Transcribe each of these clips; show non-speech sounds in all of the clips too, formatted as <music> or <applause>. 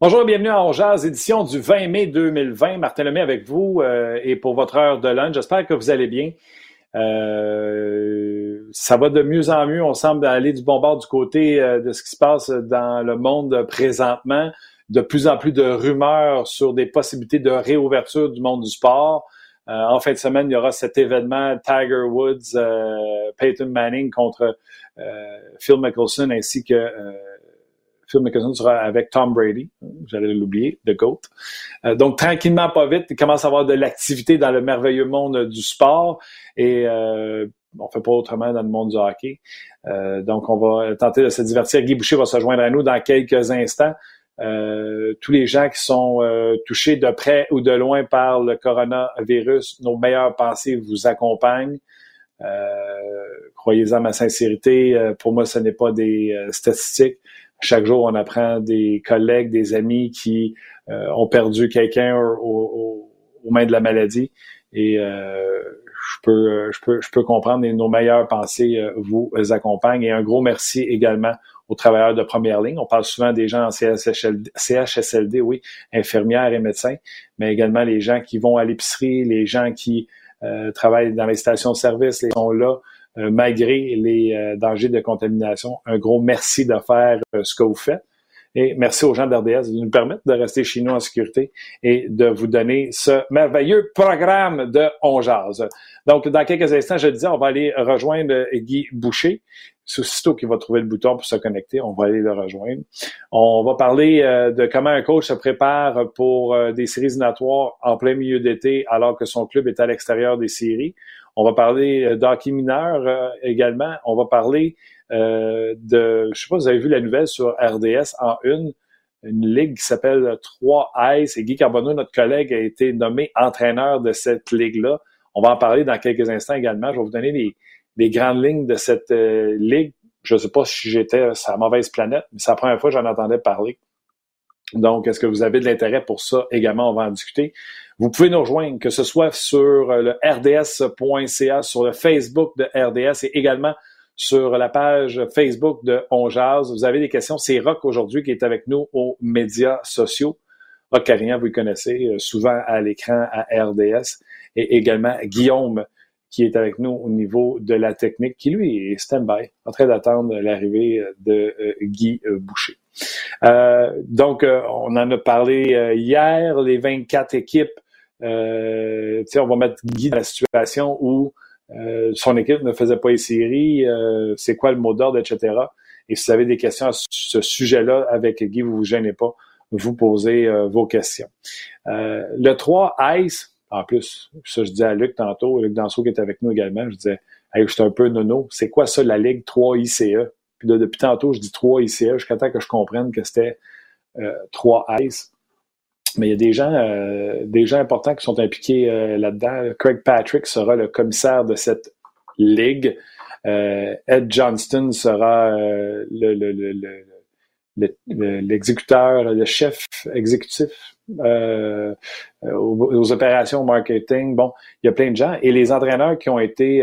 Bonjour et bienvenue à Ongeaz, édition du 20 mai 2020. Martin Lemay avec vous euh, et pour votre heure de lunch. J'espère que vous allez bien. Euh, ça va de mieux en mieux. On semble aller du bon bord du côté euh, de ce qui se passe dans le monde présentement. De plus en plus de rumeurs sur des possibilités de réouverture du monde du sport. en fin de semaine, il y aura cet événement Tiger Woods, Peyton Manning contre Phil Mickelson ainsi que Phil Mickelson sera avec Tom Brady, j'allais l'oublier, The GOAT. Euh, donc, tranquillement, pas vite, il commence à avoir de l'activité dans le merveilleux monde du sport et euh, on fait pas autrement dans le monde du hockey. Euh, donc, on va tenter de se divertir. Guy Boucher va se joindre à nous dans quelques instants. Euh, tous les gens qui sont touchés de près ou de loin par le coronavirus, nos meilleures pensées vous accompagnent. Croyez-en ma sincérité, pour moi, ce n'est pas des statistiques. Chaque jour, on apprend des collègues, des amis qui euh, ont perdu quelqu'un aux mains de la maladie. Et euh, je peux, je peux, je peux comprendre et nos meilleures pensées euh, vous accompagnent. Et un gros merci également aux travailleurs de première ligne. On parle souvent des gens en CHSLD, oui, infirmières et médecins, mais également les gens qui vont à l'épicerie, les gens qui travaillent dans les stations de service, les sont là euh, malgré les euh, dangers de contamination. Un gros merci de faire euh, ce que vous faites. Et merci aux gens d'RDS de nous permettre de rester chez nous en sécurité et de vous donner ce merveilleux programme de On Donc, dans quelques instants, je disais, on va aller rejoindre Guy Boucher. C'est aussitôt qu'il va trouver le bouton pour se connecter, on va aller le rejoindre. On va parler de comment un coach se prépare pour des séries éliminatoires en plein milieu d'été alors que son club est à l'extérieur des séries. On va parler euh, d'hockey mineur euh, également. On va parler euh, de, je sais pas, vous avez vu la nouvelle sur RDS en une, ligue qui s'appelle 3 Ice et Guy Carbonneau, notre collègue, a été nommé entraîneur de cette ligue-là. On va en parler dans quelques instants également. Je vais vous donner les, les grandes lignes de cette ligue. Je ne sais pas si j'étais sur la mauvaise planète, mais c'est la première fois que j'en entendais parler. Donc, est-ce que vous avez de l'intérêt pour ça également? On va en discuter. Vous pouvez nous rejoindre, que ce soit sur euh, le rds.ca, sur le Facebook de RDS et également sur la page Facebook de On Vous avez des questions. C'est Rock aujourd'hui qui est avec nous aux médias sociaux. Rock Carignan, vous le connaissez, euh, souvent à l'écran à RDS. Et également Guillaume, qui est avec nous au niveau de la technique, qui lui est stand-by, en train d'attendre l'arrivée de euh, Guy Boucher. Donc, on en a parlé hier, les 24 équipes euh, on va mettre Guy dans la situation où euh, son équipe ne faisait pas les séries, euh, c'est quoi le mot d'ordre, etc. Et si vous avez des questions à ce sujet-là avec Guy, vous vous gênez pas, vous posez euh, vos questions. le 3, Ice, en plus, ça je dis à Luc tantôt, Luc Danseau qui est avec nous également, je disais, hey, je un peu nono, c'est quoi ça la Ligue 3 ICE? Depuis tantôt, je dis 3 ICE jusqu'à temps que je comprenne que c'était 3 Ice mais il y a des gens, euh, des gens importants qui sont impliqués euh, là-dedans. Craig Patrick sera le commissaire de cette ligue. Euh, Ed Johnston sera le, l'exécuteur, le, chef exécutif aux, opérations marketing. Bon, il y a plein de gens. Et les entraîneurs qui ont été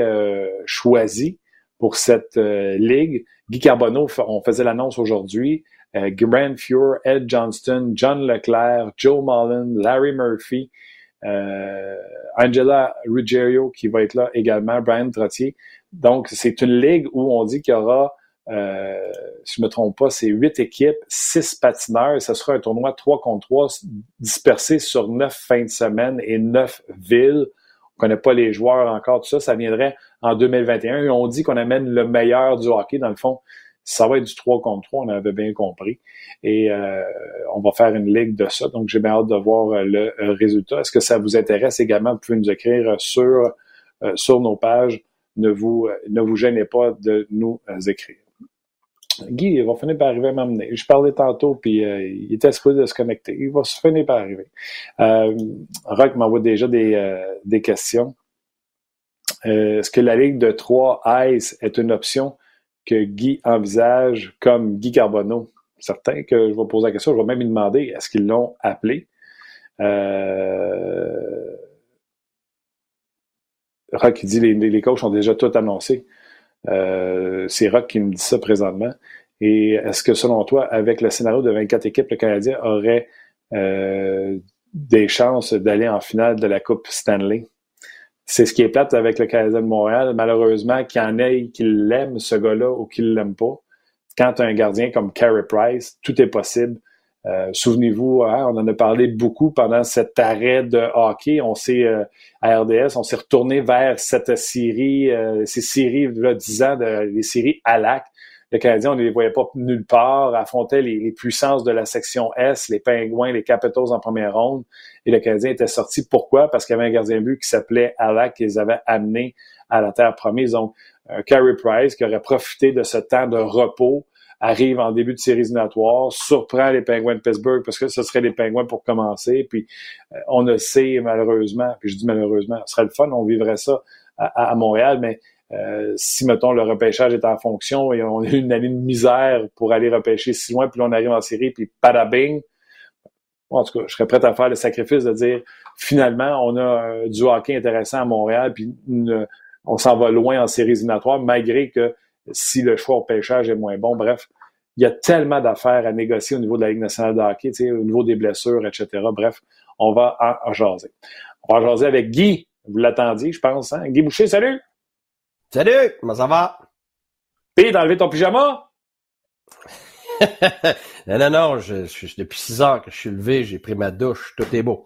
choisis pour cette ligue, Guy Carbonneau, on faisait l'annonce aujourd'hui, euh, Fuhr, Ed Johnston, John Leclerc, Joe Mullen, Larry Murphy, euh, Angela Ruggiero qui va être là également, Brian Trottier. Donc, c'est une ligue où on dit qu'il y aura, euh, si je ne me trompe pas, c'est huit équipes, six patineurs. Ce sera un tournoi 3 contre 3 dispersé sur neuf fins de semaine et neuf villes. On connaît pas les joueurs encore, tout ça. Ça viendrait en 2021. Et on dit qu'on amène le meilleur du hockey. Dans le fond, ça va être du 3 contre 3, on avait bien compris. Et euh, on va faire une ligue de ça. Donc, j'ai bien hâte de voir euh, le euh, résultat. Est-ce que ça vous intéresse également? Vous pouvez nous écrire sur, sur nos pages. Ne vous, ne vous gênez pas de nous écrire. Guy, il va finir par arriver à m'amener. Je parlais tantôt, puis il était supposé de se connecter. Il va finir par arriver. Euh, Rock m'envoie déjà des, des questions. Est-ce que la ligue de 3 Ice est une option? que Guy envisage comme Guy Carbonneau? Certain que je vais poser la question, je vais même lui demander est-ce qu'ils l'ont appelé? Euh... Rock qui dit les, les coachs ont déjà tout annoncé. Euh, c'est Rock qui me dit ça présentement. Et est-ce que, selon toi, avec le scénario de 24 équipes, le Canadien aurait euh, des chances d'aller en finale de la Coupe Stanley? C'est ce qui est plate avec le Canadien de Montréal. Malheureusement, qu'il en ait qui l'aiment, ce gars-là, ou qui ne l'aiment pas. Quand tu as un gardien comme Carey Price, tout est possible. Euh, souvenez-vous, hein, on en a parlé beaucoup pendant cet arrêt de hockey. On s'est euh, à RDS, on s'est retourné vers cette série, euh, ces séries là, 10 ans, de, les séries à. Le Canadien, on ne les voyait pas nulle part, affrontait les, puissances de la section S, les Pingouins, les Capitals en première ronde. Et le Canadien était sorti. Pourquoi? Parce qu'il y avait un gardien but qui s'appelait Alak, qu'ils avaient amené à la terre promise. Donc, Carey Price qui aurait profité de ce temps de repos arrive en début de série éliminatoire, surprend les Penguins de Pittsburgh parce que ce serait les Penguins pour commencer. Puis euh, on le sait malheureusement, puis je dis malheureusement, ce serait le fun, on vivrait ça à, à, mais euh, si, mettons, le repêchage est en fonction et on a une année de misère pour aller repêcher si loin, puis on arrive en série, puis padabing, en tout cas, je serais prêt à faire le sacrifice de dire, finalement, on a euh, du hockey intéressant à Montréal, puis on s'en va loin en série éliminatoire, malgré que si le choix au pêchage est moins bon. Bref, il y a tellement d'affaires à négocier au niveau de la Ligue nationale de hockey, au niveau des blessures, etc. Bref, on va en, jaser. On va en jaser avec Guy. Vous l'attendiez, je pense. Hein? Guy Boucher, salut! Salut! Comment ça va? Puis, d'enlever ton pyjama? <laughs> non, non, non. Je, je, depuis six heures que je suis levé, j'ai pris ma douche. Tout est beau.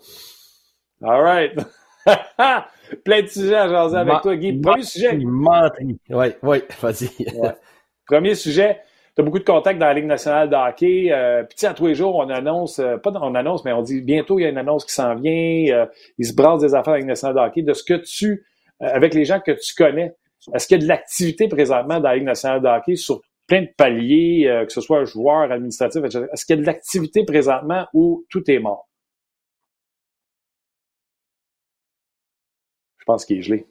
All right. <laughs> Plein de sujets à jaser avec toi, Guy. Premier sujet. Oui, oui, vas-y. <laughs> Premier sujet. Tu as beaucoup de contacts dans la Ligue nationale de hockey. Euh, puis, à tous les jours, on annonce, euh, pas on annonce, mais on dit bientôt, il y a une annonce qui s'en vient. Euh, il se brasse des affaires avec la Ligue nationale de hockey. De ce que tu, euh, avec les gens que tu connais, est-ce qu'il y a de l'activité présentement dans la Ligue nationale de hockey sur plein de paliers, que ce soit joueur, administratif, etc. Est-ce qu'il y a de l'activité présentement où tout est mort? Je pense qu'il est gelé.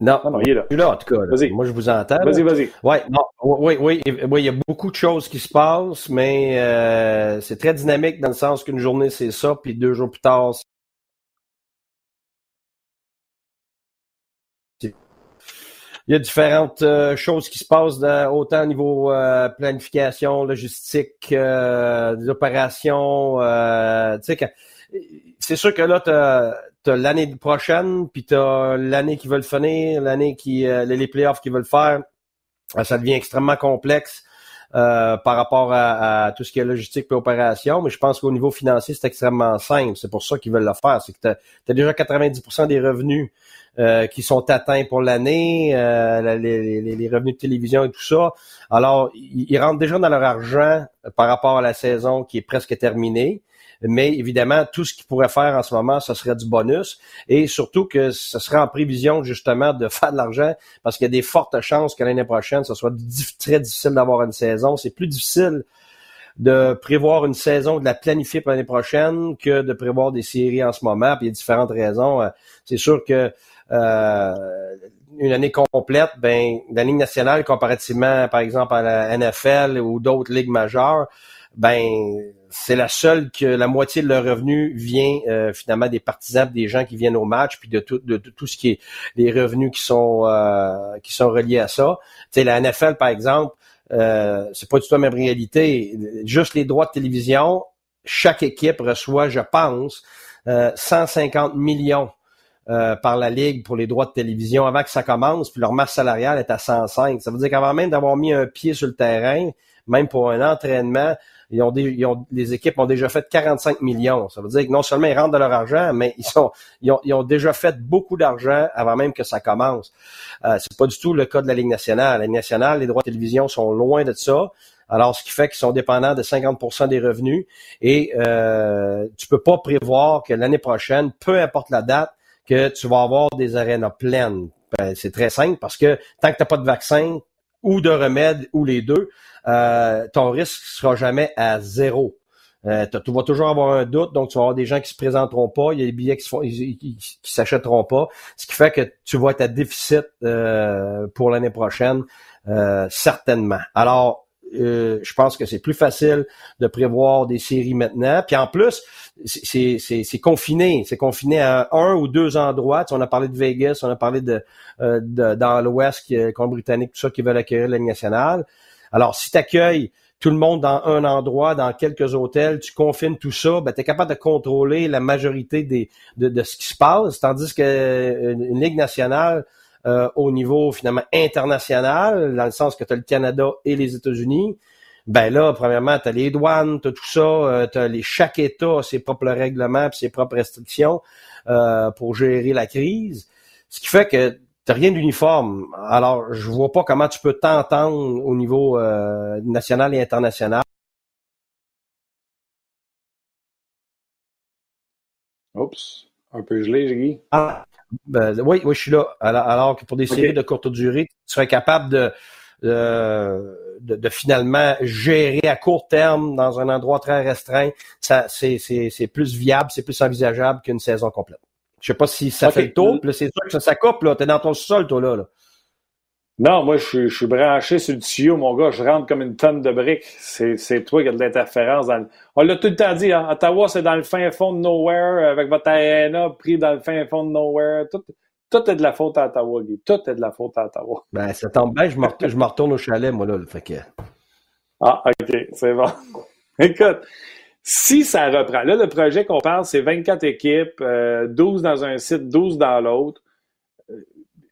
Non, non, il est là. Je suis là, en tout cas. Vas-y. Moi, je vous entends. Vas-y, vas-y. Ouais, non, oui, oui, oui, il y a beaucoup de choses qui se passent, mais euh, c'est très dynamique dans le sens qu'une journée, c'est ça, puis deux jours plus tard, il y a différentes euh, choses qui se passent autant au niveau euh, planification, logistique, des opérations. tu sais, c'est sûr que là, tu as, l'année prochaine, puis tu as l'année qui veut le finir, l'année qui euh, les playoffs qui veulent faire. Euh, ça devient extrêmement complexe euh, par rapport à, tout ce qui est logistique et opération, mais je pense qu'au niveau financier, c'est extrêmement simple. C'est pour ça qu'ils veulent le faire. C'est que tu as, déjà 90% des revenus qui sont atteints pour l'année, les, revenus de télévision et tout ça. Alors, ils rentrent déjà dans leur argent par rapport à la saison qui est presque terminée mais évidemment, tout ce qu'ils pourraient faire en ce moment, ce serait du bonus, et surtout que ce serait en prévision justement de <laughs> faire de l'argent, parce qu'il y a des fortes chances que l'année prochaine, ce soit très difficile d'avoir une saison. C'est plus difficile de prévoir une saison, de la planifier pour l'année prochaine que de prévoir des séries en ce moment. Puis il y a différentes raisons. Euh, c'est sûr que euh, une année complète, ben la Ligue nationale, comparativement, par exemple, à la NFL ou d'autres ligues majeures, ben c'est la seule que la moitié de leur revenu vient euh, finalement des partisans, des gens qui viennent au match, puis de tout, de, tout ce qui est les revenus qui sont euh, qui sont reliés à ça. Tu sais, la NFL par exemple, euh, c'est pas du tout la même réalité. Juste les droits de télévision, chaque équipe reçoit, je pense, 150 millions par la Ligue pour les droits de télévision avant que ça commence, puis leur masse salariale est à 105. Ça veut dire qu'avant même d'avoir mis un pied sur le terrain, même pour un entraînement, ils ont, ils ont, les équipes ont déjà fait 45 millions. Ça veut dire que non seulement ils rentrent de leur argent, mais ils sont, ils ont, ils ont déjà fait beaucoup d'argent avant même que ça commence. Euh, c'est pas du tout le cas de la Ligue nationale. La Ligue nationale, les droits de télévision sont loin de ça. Alors, ce qui fait qu'ils sont dépendants de 50% des revenus et euh, tu peux pas prévoir que l'année prochaine, peu importe la date, que tu vas avoir des arénas pleines. Ben, c'est très simple parce que tant que tu n'as pas de vaccin ou de remède ou les deux, euh, ton risque sera jamais à zéro. Euh, tu vas toujours avoir un doute, donc tu vas avoir des gens qui se présenteront pas, il y a des billets qui, qui, s'achèteront pas, ce qui fait que tu vas être à déficit euh, pour l'année prochaine, certainement. Alors, je pense que c'est plus facile de prévoir des séries maintenant. Puis en plus, c'est confiné. C'est confiné à un ou deux endroits. on a parlé de Vegas, on a parlé de, dans l'Ouest, Colombie-Britannique, tout ça, qui veulent acquérir la nationale. Alors, si tu accueilles tout le monde dans un endroit, dans quelques hôtels, tu confines tout ça, ben, tu es capable de contrôler la majorité des, de, de ce qui se passe, tandis que euh, une, Ligue nationale, euh, au niveau finalement international, dans le sens que tu as le Canada et les États-Unis, ben là, premièrement, tu as les douanes, tu as tout ça, euh, tu les chaque État a ses propres règlements et ses propres restrictions euh, pour gérer la crise. Ce qui fait que t'as rien d'uniforme. Alors, je vois pas comment tu peux t'entendre au niveau euh, national et international. Oups, un peu gelé, Guy. Ah, ben, oui, oui, je suis là. Alors, que pour des séries de courte durée, tu serais capable de, de, finalement gérer à court terme dans un endroit très restreint. Ça, c'est, c'est plus viable, c'est plus envisageable qu'une saison complète. Je sais pas si ça fait le tour. c'est sûr que ça, ça coupe, là. T'es dans ton sol, toi, là. Non, moi, je suis, branché sur le tuyau, mon gars. Je rentre comme une tonne de briques. C'est toi qui as de l'interférence. Dans On l'a tout le temps dit, hein? Ottawa, c'est dans le fin fond de nowhere, avec votre arena pris dans le fin fond de nowhere. Tout, tout est de la faute à Ottawa, Guy. Tout est de la faute à Ottawa. Ben, ça tombe bien. Je me retourne, je me retourne au chalet, moi, là. Fait que... Ah, OK. C'est bon. <laughs> Écoute, si ça reprend, là, le projet qu'on parle, c'est 24 équipes, 12 euh, dans un site, 12 dans l'autre.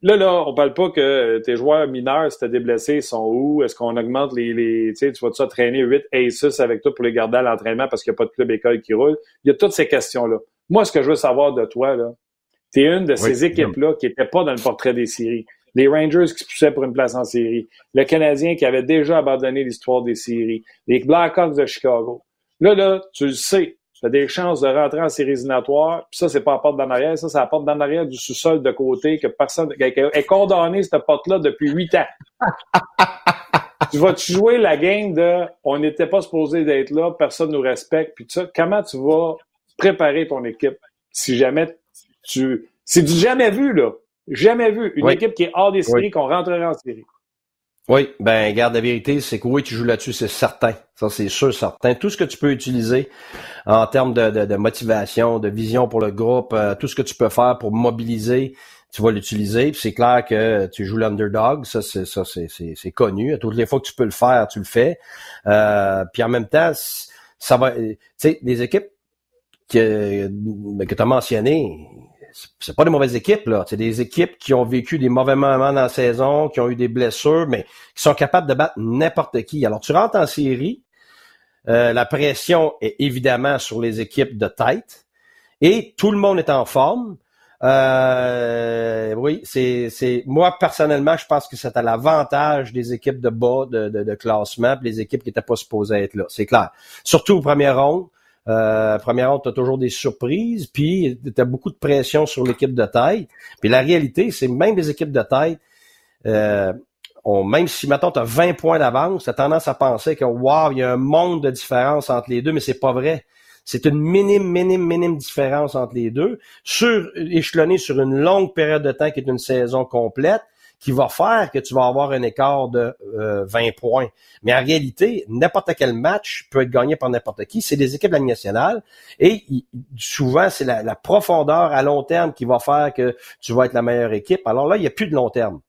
Là, là, on parle pas que tes joueurs mineurs, si t'as des blessés, sont où? Est-ce qu'on augmente les, les tu sais, tu vas ça traîner 8 Aces avec toi pour les garder à l'entraînement parce qu'il n'y a pas de club école qui roule? Il y a toutes ces questions-là. Moi, ce que je veux savoir de toi, là, t'es une de ces équipes-là qui n'était pas dans le portrait des séries. Les Rangers qui poussaient pour une place en série. Le Canadien qui avait déjà abandonné l'histoire des séries. Les Blackhawks de Chicago. Là, là, tu le sais, tu as des chances de rentrer en séries éliminatoires, puis ça, c'est pas la porte d'en arrière, ça, c'est la porte d'en arrière du sous-sol de côté que personne est condamné cette porte-là depuis huit ans. <laughs> tu vas-tu jouer la game de on n'était pas supposé d'être là, personne nous respecte, puis ça, comment tu vas préparer ton équipe si jamais tu. C'est du jamais vu, là. Jamais vu. Une équipe qui est hors des séries, qu'on rentrerait en série. Oui, ben garde la vérité, c'est que oui, tu joues là-dessus, c'est certain. Ça, c'est sûr, certain. Tout ce que tu peux utiliser en termes de, motivation, de vision pour le groupe, euh, tout ce que tu peux faire pour mobiliser, tu vas l'utiliser. c'est clair que tu joues l'underdog, ça, c'est ça, c'est, connu. Toutes les fois que tu peux le faire, tu le fais. Euh, puis en même temps, ça va. Tu sais, les équipes que, que tu as mentionnées, c'est pas des mauvaises équipes, là. C'est des équipes qui ont vécu des mauvais moments dans la saison, qui ont eu des blessures, mais qui sont capables de battre n'importe qui. Alors, tu rentres en série, euh, la pression est évidemment sur les équipes de tête, et tout le monde est en forme. Euh, oui, c'est, moi personnellement, je pense que c'est à l'avantage des équipes de bas de, classement, les équipes qui n'étaient pas supposées être là. C'est clair. Surtout au premier round. Euh, première ronde, tu as toujours des surprises, puis tu as beaucoup de pression sur l'équipe de taille. Puis la réalité, c'est même les équipes de taille, euh, même si, maintenant tu as 20 points d'avance, tu as tendance à penser que, wow, il y a un monde de différence entre les deux, mais c'est pas vrai. C'est une minime, minime, minime différence entre les deux, sur, échelonné sur une longue période de temps qui est une saison complète qui va faire que tu vas avoir un écart de 20 euh, points. Mais en réalité, n'importe quel match peut être gagné par n'importe qui. C'est des équipes de la nationale et souvent, c'est la, profondeur à long terme qui va faire que tu vas être la meilleure équipe. Alors là, il n'y a plus de long terme.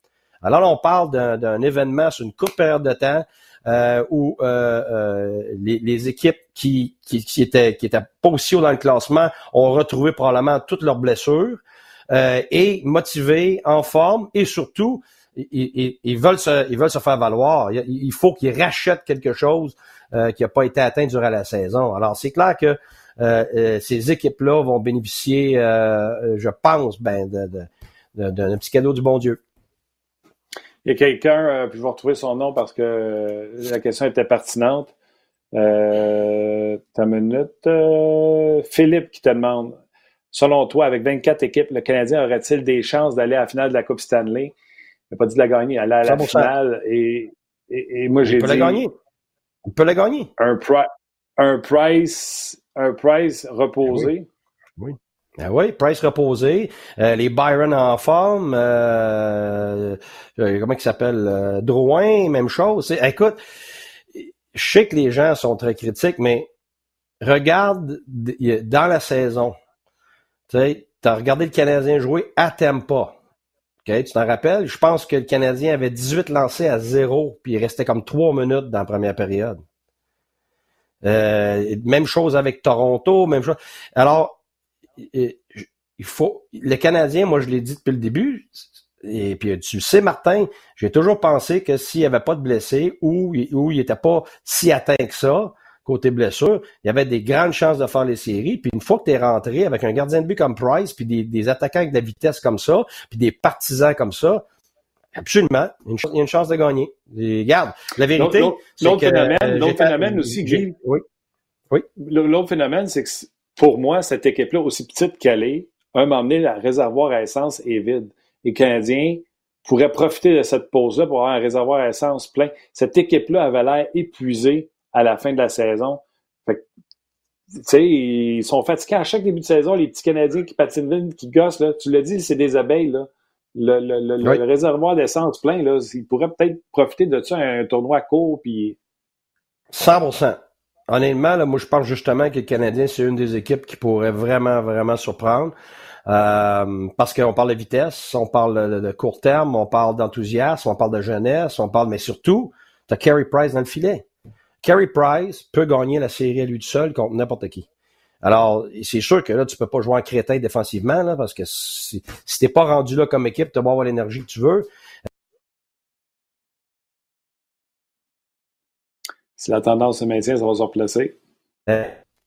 Alors là, on parle d'un événement sur une courte période de temps euh, où euh, les, équipes qui, qui, étaient, qui étaient pas aussi haut dans le classement ont retrouvé probablement toutes leurs blessures euh, et motivés, en forme et surtout, ils, veulent se, ils veulent se faire valoir. Il, faut qu'ils rachètent quelque chose euh, qui n'a pas été atteint durant la saison. Alors, c'est clair que euh, ces équipes-là vont bénéficier, je pense, ben, d'un petit cadeau du bon Dieu. Il y a quelqu'un, puis je vais retrouver son nom parce que la question était pertinente. Euh, ta minute. Philippe qui te demande Selon toi, avec 24 équipes, le Canadien aurait-il des chances d'aller à la finale de la Coupe Stanley? Il n'a pas dit de la gagner, aller à la finale. Et, et, moi, j'ai dit. On peut la gagner. On peut la gagner. Un, un Price, un Price reposé. Oui. Ah oui, Price reposé, euh, les Byron en forme, euh, euh comment il s'appelle, euh, Drouin, même chose. Écoute, je sais que les gens sont très critiques, mais regarde dans la saison, tu as regardé le Canadien jouer à Tampa. tu t'en rappelles? Je pense que le Canadien avait 18 lancés à zéro, puis il restait comme trois minutes dans la première période. Euh, même chose avec Toronto, même chose. Alors, il faut. Le Canadien, moi je l'ai dit depuis le début, et puis tu sais, Martin, j'ai toujours pensé que s'il n'y avait pas de blessés ou, ou il n'était pas si atteint que ça, côté blessure, il y avait des grandes chances de faire les séries. Puis une fois que tu es rentré avec un gardien de but comme Price, puis des, attaquants avec de la vitesse comme ça, puis des partisans comme ça, absolument, il y a une chance de gagner. regarde, la vérité, l'autre phénomène, euh, l'autre phénomène aussi, oui, oui. L'autre phénomène, c'est que pour moi, cette équipe-là, aussi petite qu'elle est, un moment donné, le réservoir à essence est vide. Les Canadiens pourraient profiter de cette pause-là pour avoir un réservoir à essence plein. Cette équipe-là avait l'air épuisée à la fin de la saison. Fait tu sais, ils sont fatigués à chaque début de saison, les petits Canadiens qui patinent qui gossent, là. Tu l'as dit, c'est des abeilles, là. Le, le, le, réservoir d'essence plein, là, ils pourraient peut-être profiter de ça un tournoi court, puis... 100% Honnêtement, là, moi, je pense justement que le Canadien, c'est une des équipes qui pourrait vraiment, vraiment surprendre. Euh, parce qu'on parle de vitesse, on parle de, court terme, on parle d'enthousiasme, on parle de jeunesse, on parle, mais surtout, tu as Carey Price dans le filet. Carey Price peut gagner la série à lui tout seul contre n'importe qui. Alors, c'est sûr que là, tu peux pas jouer en crétin défensivement, là, parce que si, si t'es pas rendu là comme équipe, tu vas avoir l'énergie que tu veux. Si la tendance se maintient, ça va se replacer. Euh,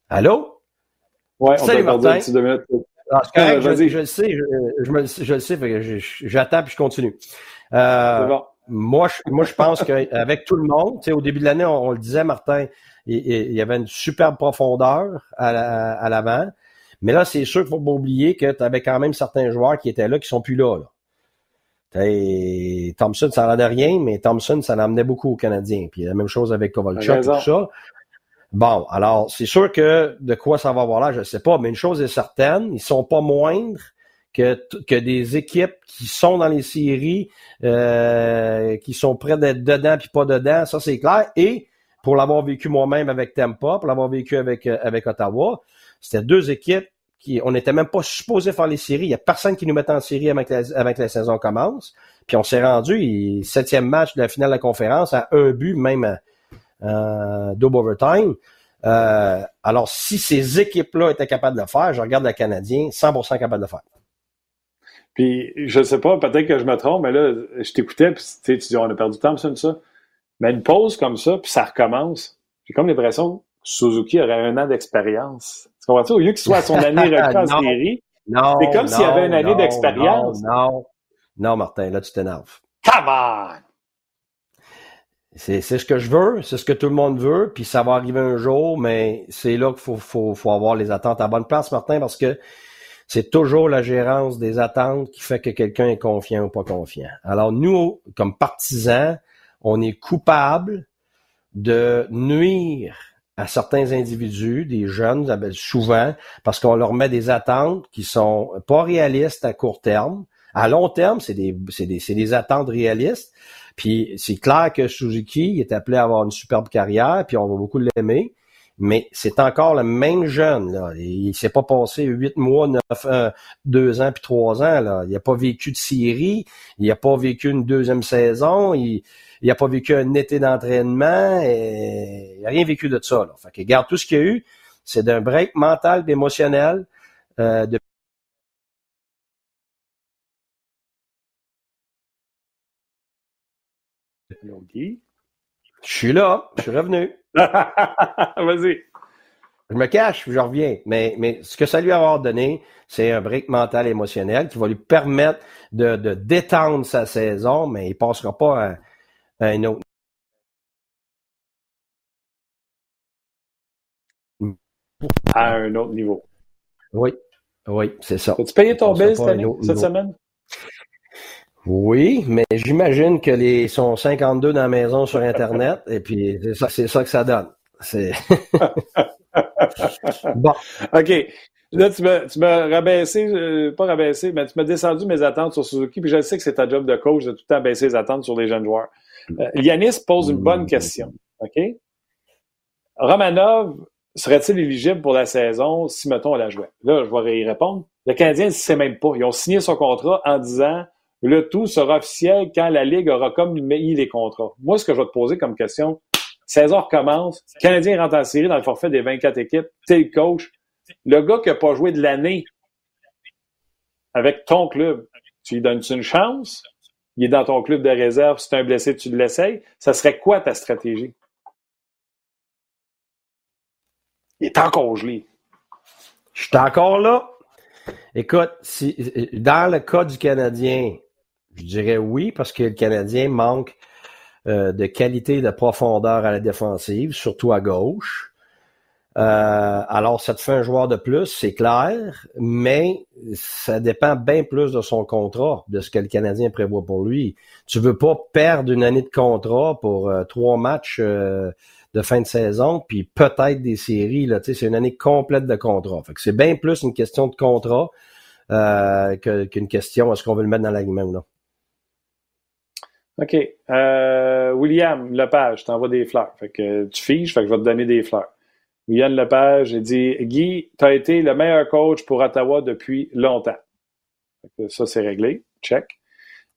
allô? Ouais, on Salut, Martin. deux minutes. Ah, correct, <laughs> je, je, le sais, je, je, me, je le sais, j'attends puis je continue. Euh, bon. Moi, je, moi, je pense qu'avec tout le monde, au début de l'année, on, le disait, Martin, il, y avait une superbe profondeur à, l'avant. Mais là, c'est sûr qu'il faut pas oublier que tu avais quand même certains joueurs qui étaient là qui sont plus là. là. Thompson, ça n'en rien, mais Thompson, ça l'amenait beaucoup aux Canadiens. Puis la même chose avec Kovalchuk et tout ça. Bon, alors, c'est sûr que de quoi ça va avoir là, je ne sais pas, mais une chose est certaine, ils sont pas moindres que, que des équipes qui sont dans les séries, euh, qui sont prêtes d'être dedans puis pas dedans, ça c'est clair. Et pour l'avoir vécu moi-même avec Tampa, pour l'avoir vécu avec, euh, avec Ottawa, c'était deux équipes qui, on n'était même pas supposé faire les séries. Il y a personne qui nous mettait en série la, avec la saison commence. Puis on s'est rendu, septième match de la finale de la conférence, à un but, même euh, double overtime. Euh, alors, si ces équipes-là étaient capables de le faire, je regarde le Canadien, 100% capable de le faire. Puis, je sais pas, peut-être que je me trompe, mais là, je t'écoutais, puis tu dis, on a perdu du temps, ça, ça. Mais une pause comme ça, puis ça recommence. J'ai comme l'impression que Suzuki aurait un an d'expérience. Tu comprends-tu? Au lieu qu'il soit à son année <laughs> en série, c'est comme s'il y avait une année d'expérience. Non, non, Martin, là, tu t'énerves. Come on! C'est, ce que je veux, c'est ce que tout le monde veut, puis ça va arriver un jour, mais c'est là qu'il faut, faut, faut avoir les attentes à bonne place, Martin, parce que c'est toujours la gérance des attentes qui fait que quelqu'un est confiant ou pas confiant. Alors nous, comme partisans, on est coupable de nuire à certains individus, des jeunes, souvent, parce qu'on leur met des attentes qui sont pas réalistes à court terme. À long terme, c'est des, des, c'est des attentes réalistes, puis c'est clair que Suzuki est appelé à avoir une superbe carrière, puis on va beaucoup l'aimer. Mais c'est encore le même jeune. Là. Il s'est pas passé huit mois, neuf, deux ans puis trois ans. Là. Il n'a pas vécu de série. Il n'a pas vécu une deuxième saison. Il n'a pas vécu un été d'entraînement. Il n'a rien vécu de ça. Là. Fait que regarde tout ce qu'il y a eu, c'est d'un break mental émotionnel euh, de Je suis là, je suis revenu. <laughs> Vas-y. Je me cache, je reviens. Mais, mais ce que ça lui a donné, c'est un break mental émotionnel qui va lui permettre de, de détendre sa saison, mais il passera pas à, un autre. À un autre niveau. Oui, oui, c'est ça. As-tu payé ton bill cette semaine? Oui, mais j'imagine que les sont 52 dans la maison sur Internet, et puis c'est ça, que ça donne. C'est <laughs> bon. OK. Là, tu m'as, tu rabaissé, euh, pas rabaissé, mais tu m'as descendu mes attentes sur Suzuki, puis je sais que c'est ta job de coach de tout le temps baisser les attentes sur les jeunes joueurs. Euh, Yanis pose une bonne question. OK? Romanov serait-il éligible pour la saison si, mettons, on la jouait? Là, je vais y répondre. Le Canadien ne sait même pas. Ils ont signé son contrat en disant Le tout sera officiel quand la Ligue aura comme mis les contrats. Moi, ce que je vais te poser comme question, saison commence, le Canadien rentre en série dans le forfait des 24 équipes, tu le coach, le gars qui n'a pas joué de l'année avec ton club, tu lui donnes -tu une chance? Il est dans ton club de réserve, si tu un blessé, tu l'essayes. Ça serait quoi ta stratégie? Il est encore gelé. Je suis encore là. Écoute, si, dans le cas du Canadien, je dirais oui, parce que le Canadien manque euh, de qualité et de profondeur à la défensive, surtout à gauche. Euh, alors, ça te fait un joueur de plus, c'est clair, mais ça dépend bien plus de son contrat, de ce que le Canadien prévoit pour lui. Tu veux pas perdre une année de contrat pour euh, trois matchs de fin de saison, puis peut-être des séries. Là, c'est une année complète de contrat. Fait que c'est bien plus une question de contrat euh, qu'une question est-ce qu'on veut le mettre dans l'aliment ou non? OK. Euh, William Lepage, je t'envoie des fleurs. Fait que tu fiches, fait que je vais te donner des fleurs. William Lepage, j'ai dit Guy, tu as été le meilleur coach pour Ottawa depuis longtemps. ça, c'est réglé. Check.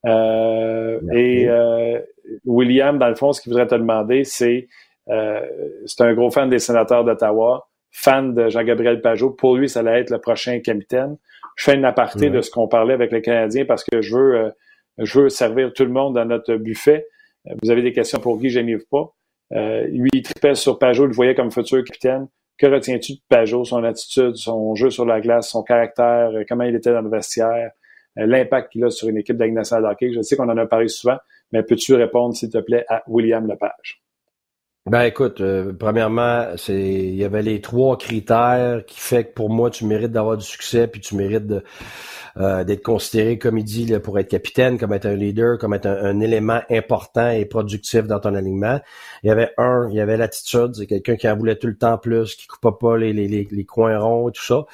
Euh, et euh, William, dans le fond, ce qu'il voudrait te demander, c'est euh, c'est un gros fan des sénateurs d'Ottawa, fan de Jean-Gabriel Pajot. Pour lui, ça allait être le prochain capitaine. Je fais une aparté de ce qu'on parlait avec les Canadiens parce que je veux, euh, je veux servir tout le monde dans notre buffet. Euh, vous avez des questions pour Guy, j'aime pas. lui, il tripait sur Pajot, il le voyait comme futur capitaine. Que retiens-tu de Pajot, son attitude, son jeu sur la glace, son caractère, comment il était dans le vestiaire, l'impact qu'il a sur une équipe hockey? Je sais qu'on en a parlé souvent, mais peux-tu répondre, s'il te plaît, à William Lepage? Ben écoute, euh, premièrement, c'est il y avait les trois critères qui fait que pour moi tu mérites d'avoir du succès puis tu mérites euh, d'être considéré comme il dit là, pour être capitaine, comme être un leader, comme être un, élément important et productif dans ton alignement. Il y avait un, il y avait l'attitude, c'est quelqu'un qui en voulait tout le temps plus, qui coupa pas les, les, les, coins ronds et tout ça.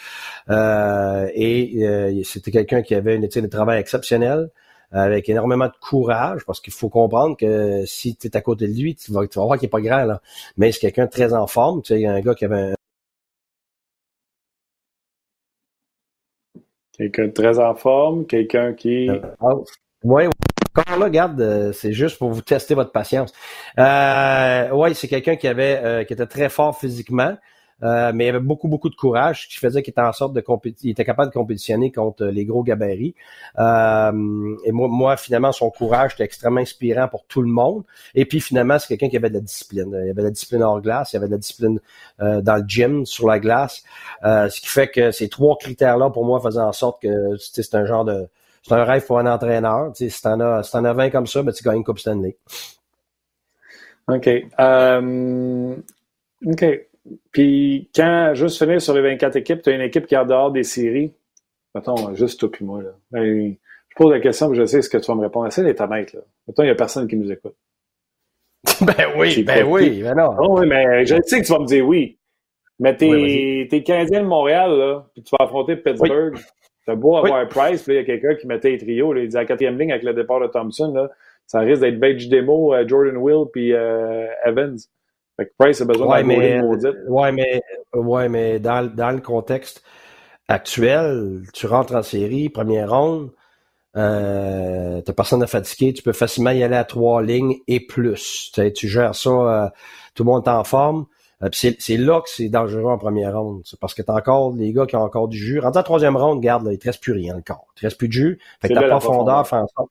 Euh, et c'était quelqu'un qui avait une éthique de travail exceptionnelle avec énormément de courage, parce qu'il faut comprendre que si tu es à côté de lui, tu vas, tu vas voir qu'il est pas grand, là. Mais c'est quelqu'un de très en forme. Tu sais, un gars qui avait un... Quelqu'un de très en forme, quelqu'un qui... Euh, ah, oui, encore là, regarde, euh, c'est juste pour vous tester votre patience. Euh, oui, c'est quelqu'un qui avait euh, qui était très fort physiquement. Euh, mais il avait beaucoup, beaucoup de courage, ce qui faisait qu'il était en sorte de il était capable de compétitionner contre les gros gabarits. Euh, et moi, moi, finalement, son courage était extrêmement inspirant pour tout le monde. Et puis, finalement, c'est quelqu'un qui avait de la discipline. Il avait de la discipline hors glace, il avait de la discipline euh, dans le gym, sur la glace. ce qui fait que ces trois critères-là, pour moi, faisaient en sorte que c'est un genre de... C'est un rêve pour un entraîneur. si t'en as, si en as 20 comme ça, ben, tu gagnes une Coupe Stanley. OK. OK. Puis quand, juste finir sur les 24 équipes, tu as une équipe qui est dehors des séries. Mettons, juste toi puis moi. Là. Ben, je pose la question, je sais ce que tu vas me répondre. Essaye d'être honnête. Là. Mettons, il n'y a personne qui nous écoute. <laughs> ben oui, ben oui, ben non. Oh, oui, mais je sais que tu vas me dire oui. Mais t'es oui, Canadien de Montréal, là, puis tu vas affronter Pittsburgh. Oui. T'as beau avoir un Price, puis il y a quelqu'un qui mettait les trios. Là, il dit à la quatrième ligne avec le départ de Thompson, là, ça risque d'être Beige Demo, euh, Jordan Will, puis euh, Evans. Price a besoin ouais, mais, ouais, mais, ouais, mais dans, dans le contexte actuel, tu rentres en série, première ronde, euh, t'as personne à fatiguer, tu peux facilement y aller à trois lignes et plus. Tu, tu gères ça, euh, tout le monde est en forme. Euh, c'est là que c'est dangereux en première ronde. C'est parce que t'as encore les gars qui ont encore du jus. Rentre en troisième ronde, garde, là, il te reste plus rien encore. Il te reste plus de jus. Fait que ta profondeur fait en sorte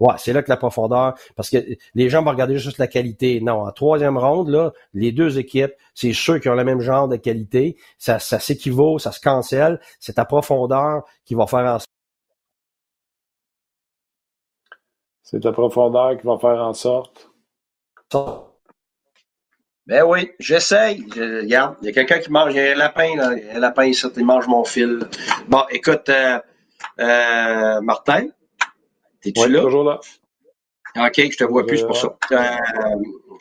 Ouais, c'est là que la profondeur, parce que les gens vont regarder juste la qualité. Non, en troisième ronde, là, les deux équipes, c'est ceux qui ont le même genre de qualité. Ça, ça s'équivaut, ça se cancelle. C'est ta profondeur qui va faire en sorte. C'est ta profondeur qui va faire en sorte. Ben oui, j'essaye. regarde, il y a quelqu'un qui mange, il y a un lapin, là. Il y a un lapin ici, il mange mon fil. Bon, écoute, euh, euh, Martin, T'es-tu là? toujours là. OK, je te vois plus pour ça. Euh,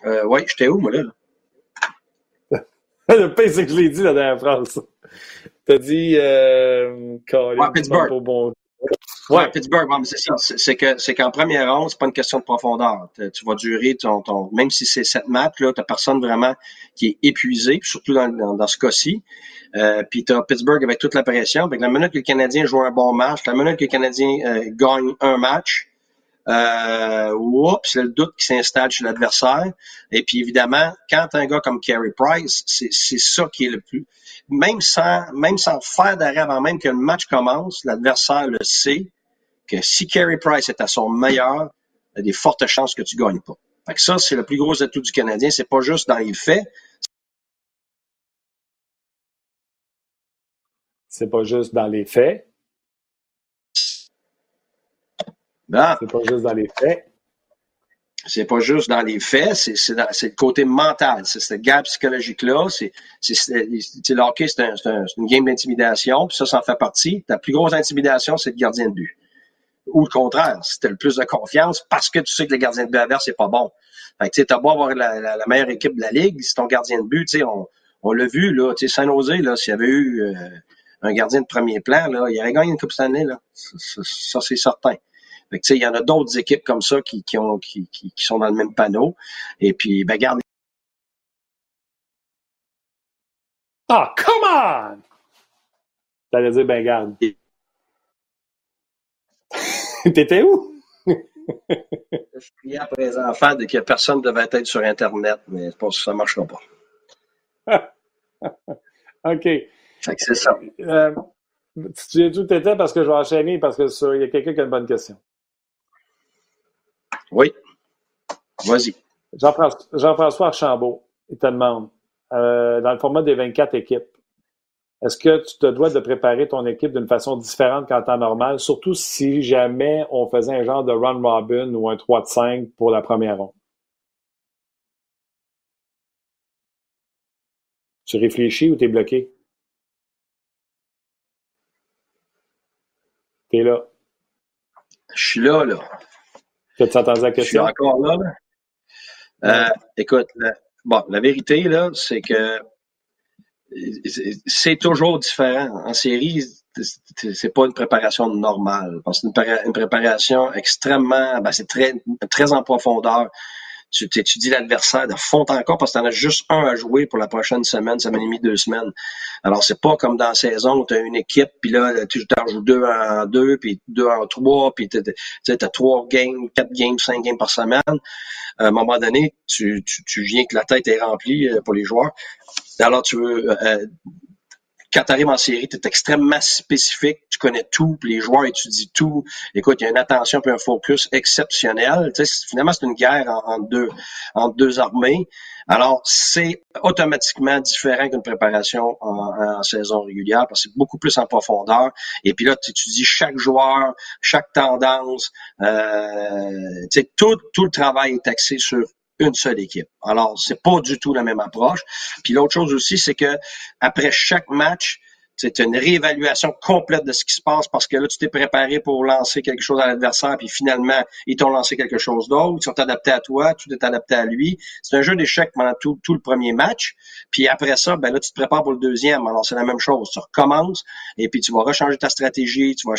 euh, oui, j'étais où, moi, là? <laughs> le pire, c'est que je l'ai dit la dernière phrase. T'as dit euh, ouais, Pittsburgh. Bon... Ouais. Pittsburgh, c'est ça. C'est que c'est qu'en première ronde, c'est pas une question de profondeur. Tu vas durer ton, ton même si c'est sept matchs, là, t'as personne vraiment qui est épuisé, surtout dans, dans, ce cas-ci. Euh, puis t'as Pittsburgh avec toute la pression. Fait la minute que le Canadien joue un bon match, la minute que le Canadien euh, gagne un match, Euh, c'est le doute qui s'installe chez l'adversaire. Et puis évidemment, quand un gars comme Carey Price, c'est ça qui est le plus. Même sans, même sans faire d'arrêt avant même que le match commence, l'adversaire le sait que si Carey Price est à son meilleur, il y a des fortes chances que tu gagnes pas. Fait que ça, c'est le plus gros atout du Canadien. C'est pas juste dans les faits, C'est pas juste dans les faits. Non. C'est pas juste dans les faits. C'est pas juste dans les faits, c'est, le côté mental. C'est cette gap psychologique-là. C'est, c'est, le hockey, c'est, un, une game d'intimidation, puis ça, ça en fait partie. Ta plus grosse intimidation, c'est le gardien de but. Ou le contraire, si tu le plus de confiance parce que tu sais que le gardien de but adverse, c'est pas bon. Fait que tu as beau avoir la, meilleure équipe de la Ligue, si ton gardien de but, tu sais, on, l'a vu, là, tu sais, Saint-Nosé, là, s'il y avait eu euh, un gardien de premier plan, là, il aurait gagné une Coupe Stanley, là. Ça, c'est certain. Fait que, il y en a d'autres équipes comme ça qui, qui, ont, qui, qui, sont dans le même panneau. Et puis, ben, garde. Ah, come on! T'allais dire, ben, garde. <laughs> T'étais où? Je criais après les enfants de que personne devait être sur Internet, mais je pense que ça ne marchera pas. <laughs> OK c'est ça. Euh, tu sais où tu étais parce que je vais enchaîner parce que il y a quelqu'un qui a une bonne question. Oui. Vas-y. Jean-François Archambault, il te demande, euh, dans le format des 24 équipes, est-ce que tu te dois de préparer ton équipe d'une façon différente qu'en temps normal, surtout si jamais on faisait un genre de run robin ou un 3 de 5 pour la première ronde? Tu réfléchis ou tu es bloqué? T'es là. Je suis là, là. Tu as entendu la question? Je suis encore là. Euh, écoute, la, bon, la vérité, là, c'est que c'est toujours différent. En série, c'est pas une préparation normale. C'est une, préparation extrêmement, ben, c'est très, très en profondeur tu étudies l'adversaire de fond encore parce que tu en as juste un à jouer pour la prochaine semaine, semaine et demie, deux semaines. Alors, c'est pas comme dans la saison où tu as une équipe, puis là, tu en joues deux en deux, puis deux en trois, puis tu as trois games, quatre games, cinq games par semaine. À un moment donné, tu, tu, tu viens que la tête est remplie euh, pour les joueurs. Alors, tu veux euh, quand tu arrives en série, tu es extrêmement spécifique, tu connais tout, puis les joueurs étudient tout. Écoute, il y a une attention puis un focus exceptionnel. Tu finalement, c'est une guerre en, deux, en deux armées. Alors, c'est automatiquement différent qu'une préparation en, saison régulière parce que c'est beaucoup plus en profondeur. Et puis là, tu étudies chaque joueur, chaque tendance. Euh, tout le travail est axé sur une seule équipe. Alors, c'est pas du tout la même approche. Puis l'autre chose aussi, c'est que après chaque match, c'est une réévaluation complète de ce qui se passe parce que là, tu t'es préparé pour lancer quelque chose à l'adversaire, puis finalement, ils t'ont lancé quelque chose d'autre, ils sont adaptés à toi, tu t'es adapté à lui. C'est un jeu d'échecs pendant tout, tout, le premier match. Puis après ça, ben là, tu te prépares pour le deuxième. Alors, c'est la même chose. Tu recommences et puis tu vas rechanger ta stratégie. Tu vas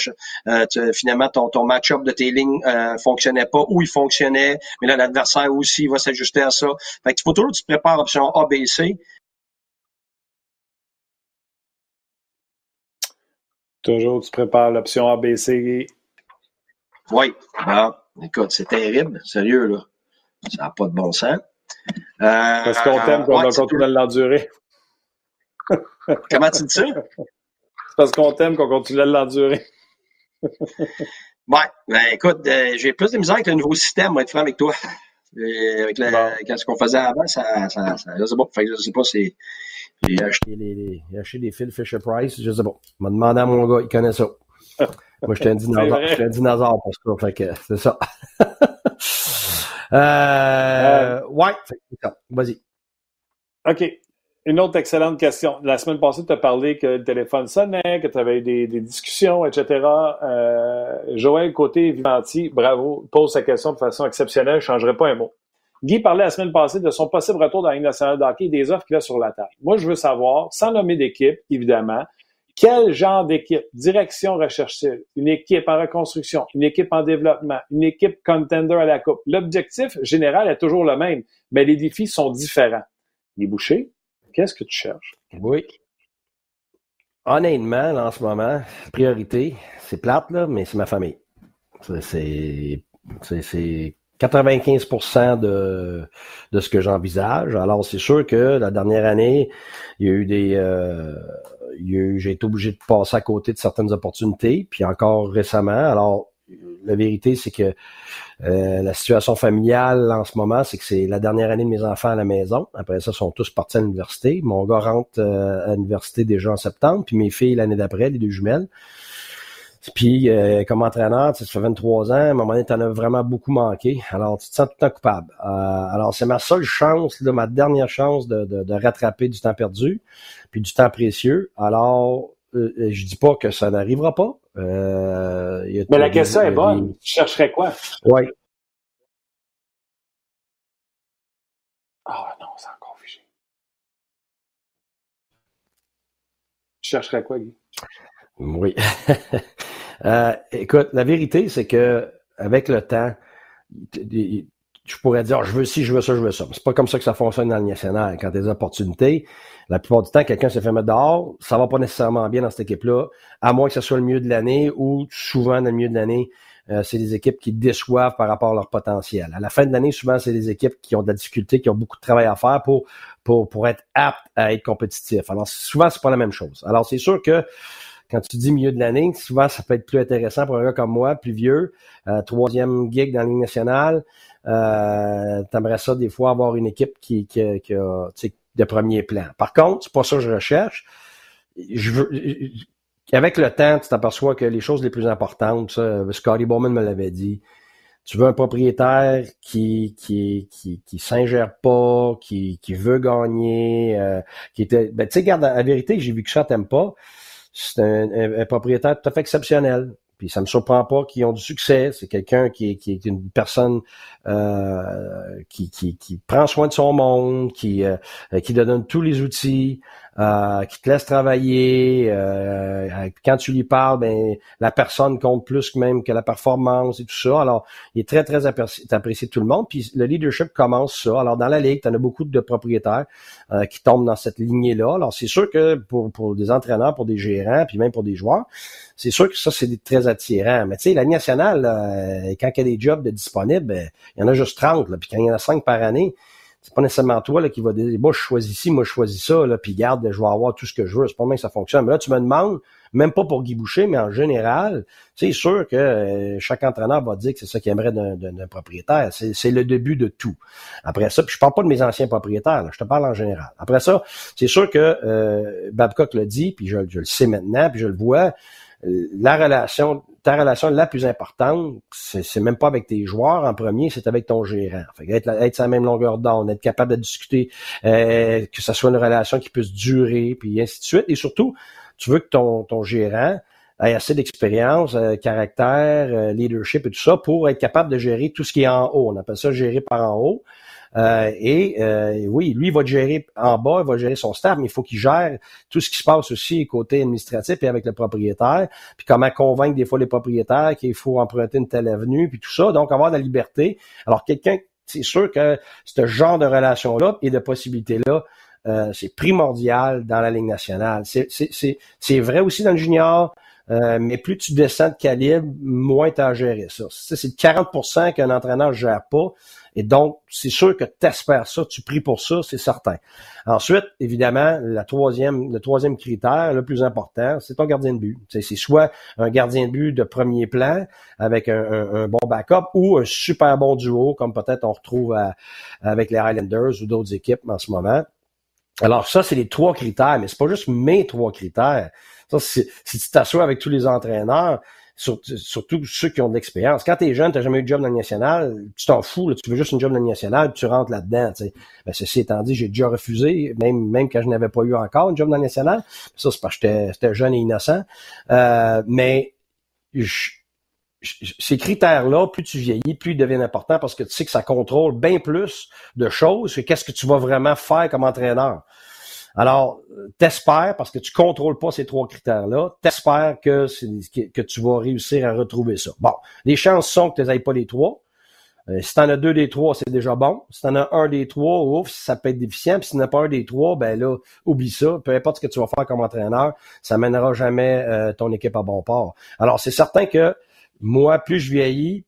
euh, finalement ton, ton match-up de tes lignes euh, fonctionnait pas ou il fonctionnait, mais là, l'adversaire aussi va s'ajuster à ça. Fait que tu faut toujours tu te prépares option A, B, C. Toujours, tu prépares l'option ABC. Oui. Ah, écoute, c'est terrible. Sérieux, là. Ça n'a pas de bon sens. Euh, Parce qu'on t'aime qu'on ouais, continue à l'endurer. Comment tu dis ça? C'est parce qu'on t'aime qu'on continue à l'endurer. ouais. Ben, écoute, euh, j'ai plus de misère avec le nouveau système, moi, être franc avec toi. Euh, avec, ce qu'on faisait avant, ça, ça, ça je sais pas, je sais pas, c'est, j'ai acheté, les, acheté des fils Fisher Price, je sais pas. Il m'a demandé à mon gars, il connaît ça. <laughs> Moi, j'étais un dinosaure, j'étais un dinosaure pour ça, fait que c'est ça. <laughs> euh, ouais, c'est ça. Vas-y. OK. Une autre excellente question. La semaine passée, tu as parlé que le téléphone sonnait, que tu avais des, des, discussions, etc. Euh, Joël Côté Vivanti, bravo, pose sa question de façon exceptionnelle. Je ne changerai pas un mot. Guy parlait la semaine passée de son possible retour dans la Ligue nationale de hockey et des offres qu'il a sur la table. Moi, je veux savoir, sans nommer d'équipe, évidemment, quel genre d'équipe, direction recherche-t-il? Une équipe en reconstruction, une équipe en développement, une équipe contender à la Coupe? L'objectif général est toujours le même, mais les défis sont différents. Les bouchers, qu'est-ce que tu cherches? Oui. Honnêtement, en ce moment, priorité, c'est plate, là, mais c'est ma famille. C'est C'est 95 de, de ce que j'envisage. Alors, c'est sûr que la dernière année, il y a eu des... Euh, j'ai été obligé de passer à côté de certaines opportunités, puis encore récemment. Alors, la vérité, c'est que euh, la situation familiale en ce moment, c'est que c'est la dernière année de mes enfants à la maison. Après ça, ils sont tous partis à l'université. Mon gars rentre euh, à l'université déjà en septembre, puis mes filles l'année d'après, les deux jumelles. Puis, euh, comme entraîneur, ça fait 23 ans, à un moment donné, t'en as vraiment beaucoup manqué. Alors, tu te sens tout le temps coupable. Euh, alors, c'est ma seule chance, là, ma dernière chance de, rattraper du temps perdu, puis du temps précieux. Alors, euh, je dis pas que ça n'arrivera pas. Mais la question est bonne. Tu chercherais quoi? Oui. Ah non, c'est encore figé. Tu chercherais quoi, Guy? Oui. <laughs> Euh, écoute, la vérité, c'est que avec le temps, tu pourrais dire, je veux ci, je veux ça, je veux ça. C'est pas comme ça que ça fonctionne dans le national. Quand des opportunités, la plupart du temps, quelqu'un s'est fait mettre dehors, ça va pas nécessairement bien dans cette équipe-là, à moins que ce soit le milieu de l'année ou souvent dans le milieu de l'année, euh, c'est des équipes qui déçoivent par rapport à leur potentiel. À la fin de l'année, souvent, c'est des équipes qui ont de la difficulté, qui ont beaucoup de travail à faire pour, pour, pour être aptes à être compétitifs. Alors, souvent, c'est pas la même chose. Alors, c'est sûr que quand tu dis milieu de l'année, souvent ça peut être plus intéressant pour un gars comme moi, plus vieux, euh, troisième gig dans la nationale. Euh, T'aimerais ça des fois avoir une équipe qui, qui, qui a de premier plan. Par contre, c'est pas ça que je recherche. Je veux, avec le temps, tu t'aperçois que les choses les plus importantes, ça, Scotty Bowman me l'avait dit, tu veux un propriétaire qui qui qui, qui s'ingère pas, qui, qui veut gagner, euh, qui était ben tu sais regarde la vérité, j'ai vu que ça t'aime pas c'est un, propriétaire tout à fait exceptionnel. Puis ça me surprend pas qu'ils ont du succès. C'est quelqu'un qui, est une personne euh, qui, prend soin de son monde, qui, euh, qui donne tous les outils, euh, qui te laisse travailler. Euh, quand tu lui parles, ben la personne compte plus que même que la performance et tout ça. Alors, il est très, très apprécié, de tout le monde. Puis le leadership commence ça. Alors, dans la Ligue, tu en as beaucoup de propriétaires euh, qui tombent dans cette lignée-là. Alors, c'est sûr que pour, pour des entraîneurs, pour des gérants, puis même pour des joueurs, c'est sûr que ça, c'est très attirant. Mais tu sais, la nationale, quand il y a des jobs de disponibles, ben, il y en a juste 30. Là, puis quand il y en a 5 par année, c'est pas nécessairement toi là, qui va dire moi je choisis ci, moi je choisis ça, là, puis garde, je vais avoir tout ce que je veux. C'est pas même que ça fonctionne. Mais là, tu me demandes, même pas pour Guy Boucher, mais en général, c'est sûr que euh, chaque entraîneur va dire que c'est ça qu'il aimerait d'un propriétaire. C'est le début de tout. Après ça, puis je parle pas de mes anciens propriétaires, je te parle en général. Après ça, c'est sûr que euh, Babcock l'a dit, puis je, je le sais maintenant, puis je le vois, la relation, ta relation la plus importante, c'est même pas avec tes joueurs en premier, c'est avec ton gérant. Fait être, être sur la même longueur d'onde, être capable de discuter, euh, que ça soit une relation qui puisse durer, puis ainsi de suite. Et surtout, tu veux que ton, ton gérant ait assez d'expérience, euh, caractère, euh, leadership et tout ça pour être capable de gérer tout ce qui est en haut. On appelle ça gérer par en haut. Euh, et euh, oui, lui, va gérer en bas, il va gérer son staff, mais il faut qu'il gère tout ce qui se passe aussi côté administratif et avec le propriétaire, puis comment convaincre des fois les propriétaires qu'il faut emprunter une telle avenue, puis tout ça. Donc, avoir de la liberté. Alors, quelqu'un, c'est sûr que ce genre de relation-là et de possibilités-là, euh, c'est primordial dans la Ligue nationale. C'est vrai aussi dans le junior, mais plus tu descends de calibre, moins tu as à gérer ça. C'est 40% qu'un entraîneur ne gère pas. Et donc, c'est sûr que tu espères ça, tu pries pour ça, c'est certain. Ensuite, évidemment, le troisième critère, le plus important, c'est ton gardien de but. C'est soit un gardien de but de premier plan avec un, bon backup ou un super bon duo, comme peut-être on retrouve avec les Highlanders ou d'autres équipes en ce moment. Alors ça, c'est les trois critères, mais c'est pas juste mes trois critères. Ça, si tu t'assois avec tous les entraîneurs, surtout ceux qui ont de l'expérience. Quand tu es jeune, tu n'as jamais eu de job dans le national, tu t'en fous, tu veux juste une job dans le national, tu rentres là-dedans. Ben, ceci étant dit, j'ai déjà refusé, même, même quand je n'avais pas eu encore une job dans le national. Ça, c'est parce que j'étais jeune et innocent. Euh, mais ces critères-là, plus tu vieillis, plus ils deviennent importants parce que tu sais que ça contrôle bien plus de choses que qu'est-ce que tu vas vraiment faire comme entraîneur. Alors, t'espères, parce que tu contrôles pas ces trois critères-là, t'espères que, que tu vas réussir à retrouver ça. Bon, les chances sont que tu n'ailles pas les trois. Euh, si tu en as deux des trois, c'est déjà bon. Si tu en as un des trois, ouf, ça peut être déficient. Puis si tu n'as pas un des trois, ben là, oublie ça. Peu importe ce que tu vas faire comme entraîneur, ça mènera jamais euh, ton équipe à bon port. Alors, c'est certain que moi, plus je vieillis,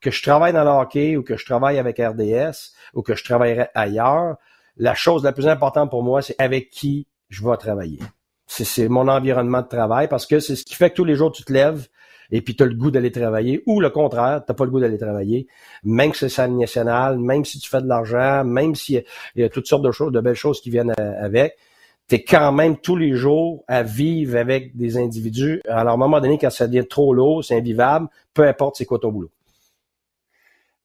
que je travaille dans le hockey ou que je travaille avec RDS ou que je travaillerai ailleurs, la chose la plus importante pour moi, c'est avec qui je vais travailler. C'est mon environnement de travail parce que c'est ce qui fait que tous les jours tu te lèves et puis tu as le goût d'aller travailler ou le contraire, tu pas le goût d'aller travailler, même si c'est salle nationale, même si tu fais de l'argent, même s'il y, y, a toutes sortes de choses, de belles choses qui viennent avec, tu es quand même tous les jours à vivre avec des individus. Alors à un moment donné, quand ça devient trop lourd, c'est invivable, peu importe c'est quoi ton boulot.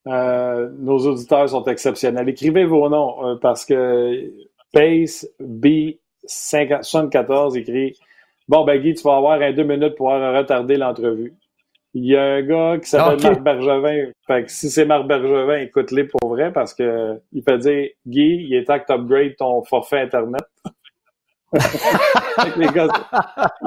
Euh, nos auditeurs sont exceptionnels. Écrivez vos noms euh, parce que Pace B74 écrit Bon, ben Guy, tu vas avoir un deux minutes pour retarder l'entrevue. Il y a un gars qui s'appelle Marc Bergevin. Fait que si c'est Marc Bergevin, écoute-les pour vrai parce que il peut dire Guy, il est temps que tu upgrades ton forfait Internet.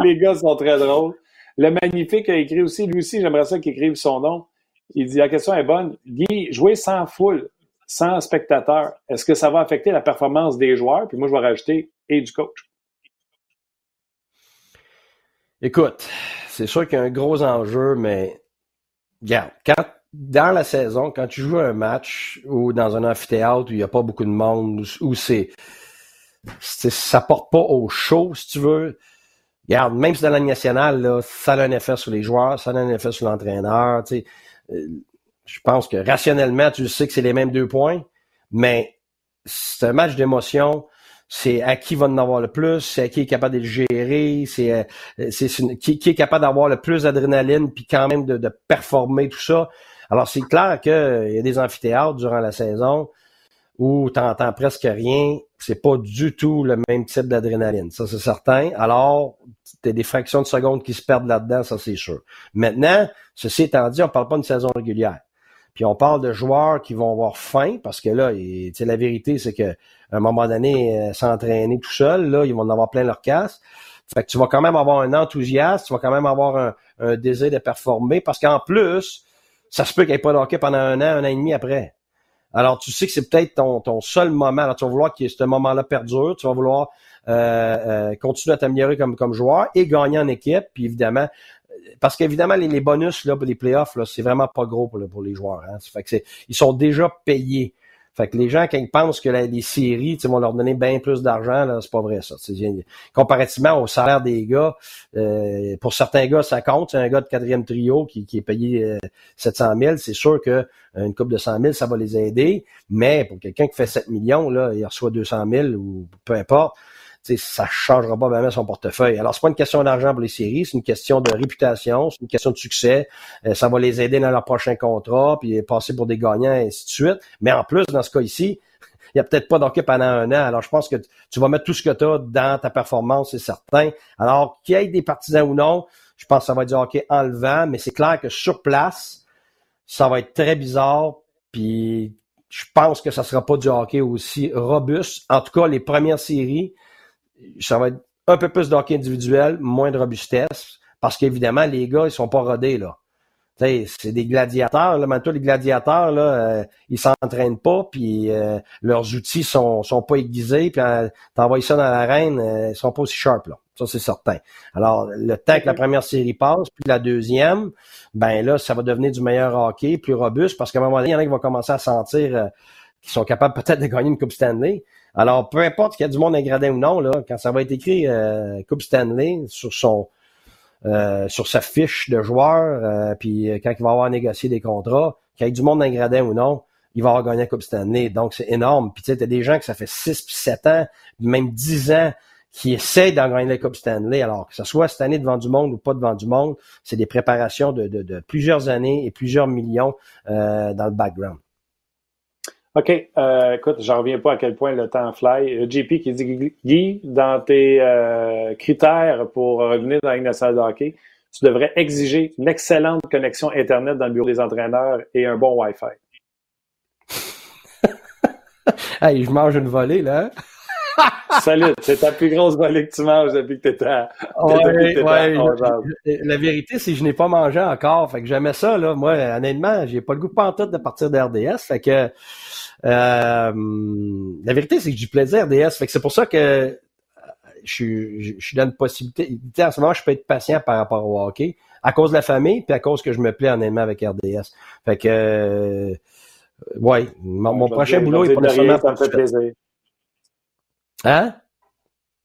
Les, gars, sont très drôles. Le magnifique a écrit aussi, lui aussi, j'aimerais ça qu'il écrive son nom. Il dit la question est bonne. Guy, jouer sans foule, sans spectateurs, est-ce que ça va affecter la performance des joueurs? Puis moi, je vais rajouter et du coach. Écoute, c'est sûr qu'il y a un gros enjeu, mais regarde, quand dans la saison, quand tu joues un match ou dans un amphithéâtre où il n'y a pas beaucoup de monde, où c'est ça porte pas au show, si tu veux. Regarde, même si dans la nationale, ça a un effet sur les joueurs, ça a un effet sur l'entraîneur. Tu euh, je pense que rationnellement, tu sais que c'est les mêmes deux points, mais c'est un match d'émotion. C'est à qui va en avoir le plus, c'est à qui est capable de le gérer, c'est euh, qui, qui, est capable d'avoir le plus d'adrénaline puis quand même de, de, performer tout ça. Alors c'est clair qu'il y a des amphithéâtres durant la saison où tu n'entends presque rien, c'est pas du tout le même type d'adrénaline. Ça, c'est certain. Alors, tu as des fractions de secondes qui se perdent là-dedans, ça, c'est sûr. Maintenant, ceci étant dit, on parle pas d'une saison régulière. Puis on parle de joueurs qui vont avoir faim, parce que là, la vérité, c'est que à un moment donné, euh, s'entraîner tout seul, là, ils vont en avoir plein leur casse. Fait que tu vas quand même avoir un enthousiasme, tu vas quand même avoir un, désir de performer, parce qu'en plus, ça se peut qu'il n'y pas de pendant un an, un an et demi après. Alors, tu sais que c'est peut-être ton, ton seul moment. Alors, tu vas vouloir que ce moment-là perdure. Tu vas vouloir euh, euh, continuer à t'améliorer comme, comme joueur et gagner en équipe. Puis évidemment, parce qu'évidemment, les, les, bonus là, pour les playoffs, là, c'est vraiment pas gros pour, les joueurs. Hein. Fait que ils sont déjà payés. Fait que les gens, quand ils pensent que les séries vont leur donner bien plus d'argent, là, c'est pas vrai ça. comparativement au salaire des gars, euh, pour certains gars, ça compte. Un gars de quatrième trio qui, est payé euh, 700 000, c'est sûr que euh, une coupe de 100 000, ça va les aider. Mais pour quelqu'un qui fait 7 millions, là, il reçoit 200 000 ou peu importe, ça changera pas vraiment son portefeuille. Alors, c'est pas une question d'argent pour les séries, c'est une question de réputation, c'est une question de succès. Euh, ça va les aider dans leur prochain contrat, puis passer pour des gagnants, et ainsi de suite. Mais en plus, dans ce cas ici, il n'y a peut-être pas d'hockey pendant un an. Alors, je pense que tu vas mettre tout ce que tu as dans ta performance, c'est certain. Alors, qu'il y ait des partisans ou non, je pense que ça va être du hockey enlevant, mais c'est clair que sur place, ça va être très bizarre. Puis, je pense que ça sera pas du hockey aussi robuste. En tout cas, les premières séries, ça va être un peu plus d'hockey individuel, moins de robustesse, parce qu'évidemment, les gars, ils sont pas rodés, là. C'est des gladiateurs, là, maintenant, les gladiateurs, là, euh, ils s'entraînent pas, puis euh, leurs outils sont, sont pas aiguisés, puis euh, t'envoies ça dans l'arène, euh, ils sont pas aussi sharp, là. Ça, c'est certain. Alors, le temps que la première série passe, puis la deuxième, ben là, ça va devenir du meilleur hockey, plus robuste, parce qu'à un moment donné, il y en a qui vont commencer à sentir qu'ils sont capables peut-être de gagner une Coupe Stanley. Alors, peu importe qu'il y a du monde ingradin ou non, là, quand ça va être écrit euh, Coupe Stanley sur son euh, sur sa fiche de joueur, euh, puis quand il va avoir négocié des contrats, qu'il y ait du monde ingradin ou non, il va avoir gagné la Coupe Stanley. Donc, c'est énorme. Puis tu sais, t'as des gens que ça fait 6 puis 7 ans, même 10 ans, qui essayent d'en gagner la Coupe Stanley. Alors, que ce soit cette année devant du monde ou pas devant du monde, c'est des préparations de, de, plusieurs années et plusieurs millions dans le background. OK. Euh, écoute, j'en reviens pas à quel point le temps fly. Euh, JP qui dit Guy, dans tes euh, critères pour revenir dans la nationale de hockey, tu devrais exiger une excellente connexion Internet dans le bureau des entraîneurs et un bon Wi-Fi. <laughs> hey, je mange une volée, là. <laughs> Salut, c'est ta plus grosse volée que tu manges depuis que tu étais à, La vérité, c'est que je n'ai pas mangé encore. Fait que j'aimais ça, là. Moi, honnêtement, j'ai pas le goût pantoute de partir d'RDS. Fait que la vérité, c'est que j'ai plaisir RDS. Fait que c'est pour ça que je, je, donne une possibilité. En ce moment, je peux être patient par rapport au hockey à cause de la famille, puis à cause que je me plais en aimant avec RDS. Fait que, euh, ouais, mon, prochain boulot est pas nécessairement... Ça me fait plaisir. Hein?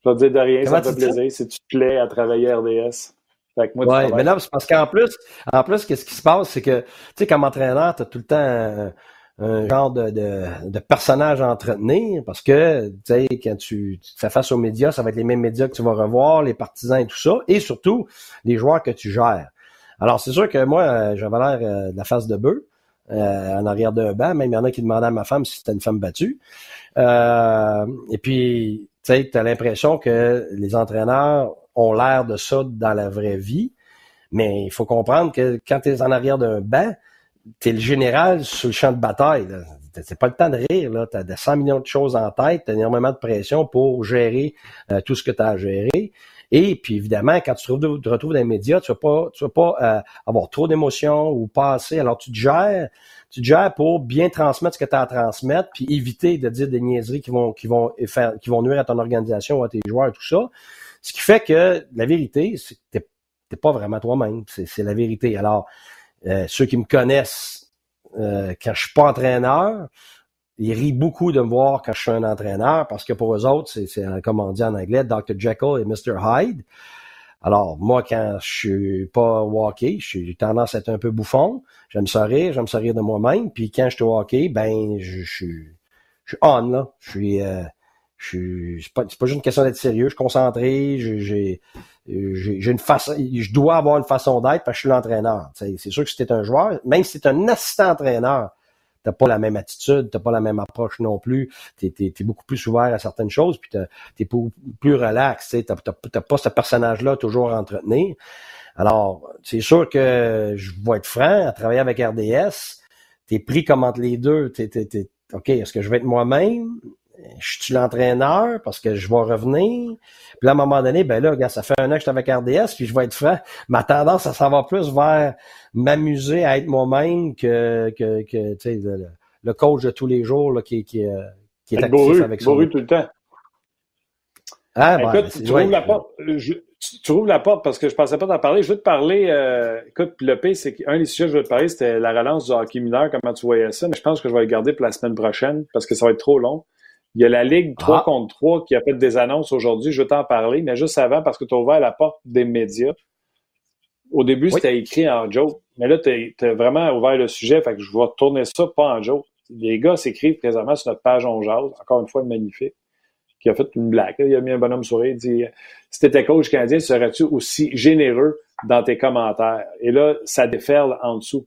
Je vais te dire de rien, ça me fait plaisir si tu te plais à travailler RDS. Fait que moi, ouais, mais non, c'est parce qu'en plus, en plus, qu'est-ce qui se passe, c'est que, tu sais, comme entraîneur, tu as tout le temps un genre de, de, de, personnage à entretenir parce que, tu sais, quand tu, tu, fais face aux médias, ça va être les mêmes médias que tu vas revoir, les partisans et tout ça, et surtout les joueurs que tu gères. Alors, c'est sûr que moi, euh, j'avais l'air euh, de la face de bœuf. Euh, en arrière d'un banc. Même il y en a qui demandaient à ma femme si c'était une femme battue. et puis, tu sais, tu as l'impression que les entraîneurs ont l'air de ça dans la vraie vie. Mais il faut comprendre que quand tu es en arrière d'un banc, t'es le général sur le champ de bataille. C'est pas le temps de rire. Là. Tu as 100 millions de choses en tête, tu as énormément de pression pour gérer euh, tout ce que tu as à gérer. Et puis évidemment, quand tu te retrouves dans les médias, tu vas pas, tu vas pas euh, avoir trop d'émotions ou passer. Alors tu te gères, tu te gères pour bien transmettre ce que tu as à transmettre, puis éviter de dire des niaiseries qui vont, qui vont qui vont nuire à ton organisation, à tes joueurs, tout ça. Ce qui fait que la vérité, c'est que t'es pas vraiment toi-même. C'est la vérité. Alors, euh, ceux qui me connaissent euh, quand je suis pas entraîneur, ils rient beaucoup de me voir quand je suis un entraîneur parce que pour eux autres, c'est comme on dit en anglais, Dr. Jekyll et Mr. Hyde. Alors, moi, quand je suis pas hockey, j'ai tendance à être un peu bouffon. J'aime ça rire, j'aime ça rire de moi-même. Puis quand je suis au hockey, ben, je, je, je suis on, là. Je suis, euh, je c'est pas, pas juste une question d'être sérieux, je suis concentré, j'ai, j'ai une façon, je dois avoir une façon d'être parce que je suis l'entraîneur. C'est sûr que si t'es un joueur, même si t'es un assistant entraîneur, t'as pas la même attitude, t'as pas la même approche non plus. T'es es, beaucoup plus ouvert à certaines choses, puis t'es plus relax. T'as pas ce personnage-là toujours à entretenir. Alors, c'est sûr que je vais être franc, à travailler avec RDS, t'es pris comme entre les deux. T'es, OK, est-ce que je vais être moi-même? Je suis l'entraîneur parce que je vais revenir. Puis à un moment donné, ben là, ça fait un an que je suis avec RDS, puis je vais être franc, ma tendance, ça s'en va plus vers m'amuser à être moi-même que, que, que tu sais, le, coach de tous les jours là, qui, qui, euh, qui est actif avec ça. tout le temps. Ah, ben, écoute, tu, ouvres la porte, tu, ouvres la porte parce que je pensais pas t'en parler. Je veux te parler, euh, écoute, le P, c'est qu'un des sujets que je veux te parler, c'était la relance du hockey mineur, comment tu voyais ça, mais je pense que je vais le garder pour la semaine prochaine parce que ça va être trop long. Il y a la Ligue 3 ah. contre 3 qui a fait des annonces aujourd'hui. Je vais t'en parler, mais juste avant, parce que tu as ouvert la porte des médias. Au début, c'était écrit en joke, mais là, tu as, vraiment ouvert le sujet, fait que je vais tourner ça pas en joke. Les gars s'écrivent présentement sur notre page On Jase, encore une fois magnifique, qui a fait une blague. Il a mis un bonhomme sourire, il dit Si t'étais coach canadien, serais-tu aussi généreux dans tes commentaires? Et là, ça déferle en dessous.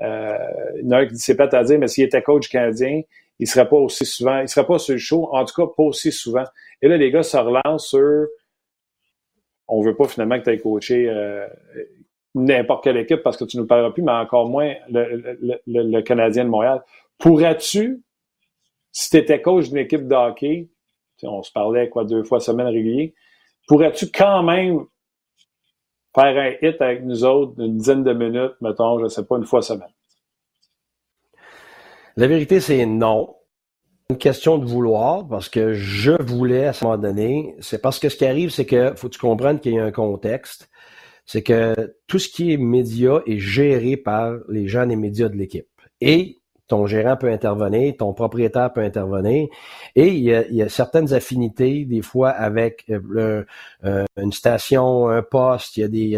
Euh, il y en a un qui dit c'est pas à dire, mais s'il était coach canadien, il serait pas aussi souvent, il serait pas sur le show, en tout cas pas aussi souvent. Et là, les gars se relancent sur on veut pas finalement que tu aies coaché euh, n'importe quelle équipe parce que tu ne nous parleras plus, mais encore moins le, Canadien de Montréal. Pourrais-tu, si tu étais coach d'une équipe de hockey, on se parlait quoi deux fois semaine régulier, pourrais-tu quand même faire un hit avec nous autres d'une dizaine de minutes, mettons, je ne sais pas, une fois semaine? La vérité, c'est non. Une question de vouloir, parce que je voulais à ce moment donné. C'est parce que ce qui arrive, c'est que faut que tu comprennes qu'il y a un contexte. C'est que tout ce qui est média est géré par les gens des médias de l'équipe. Et ton gérant peut intervenir, ton propriétaire peut intervenir, et il y a, certaines affinités des fois avec euh, euh, une station, un poste, euh, il y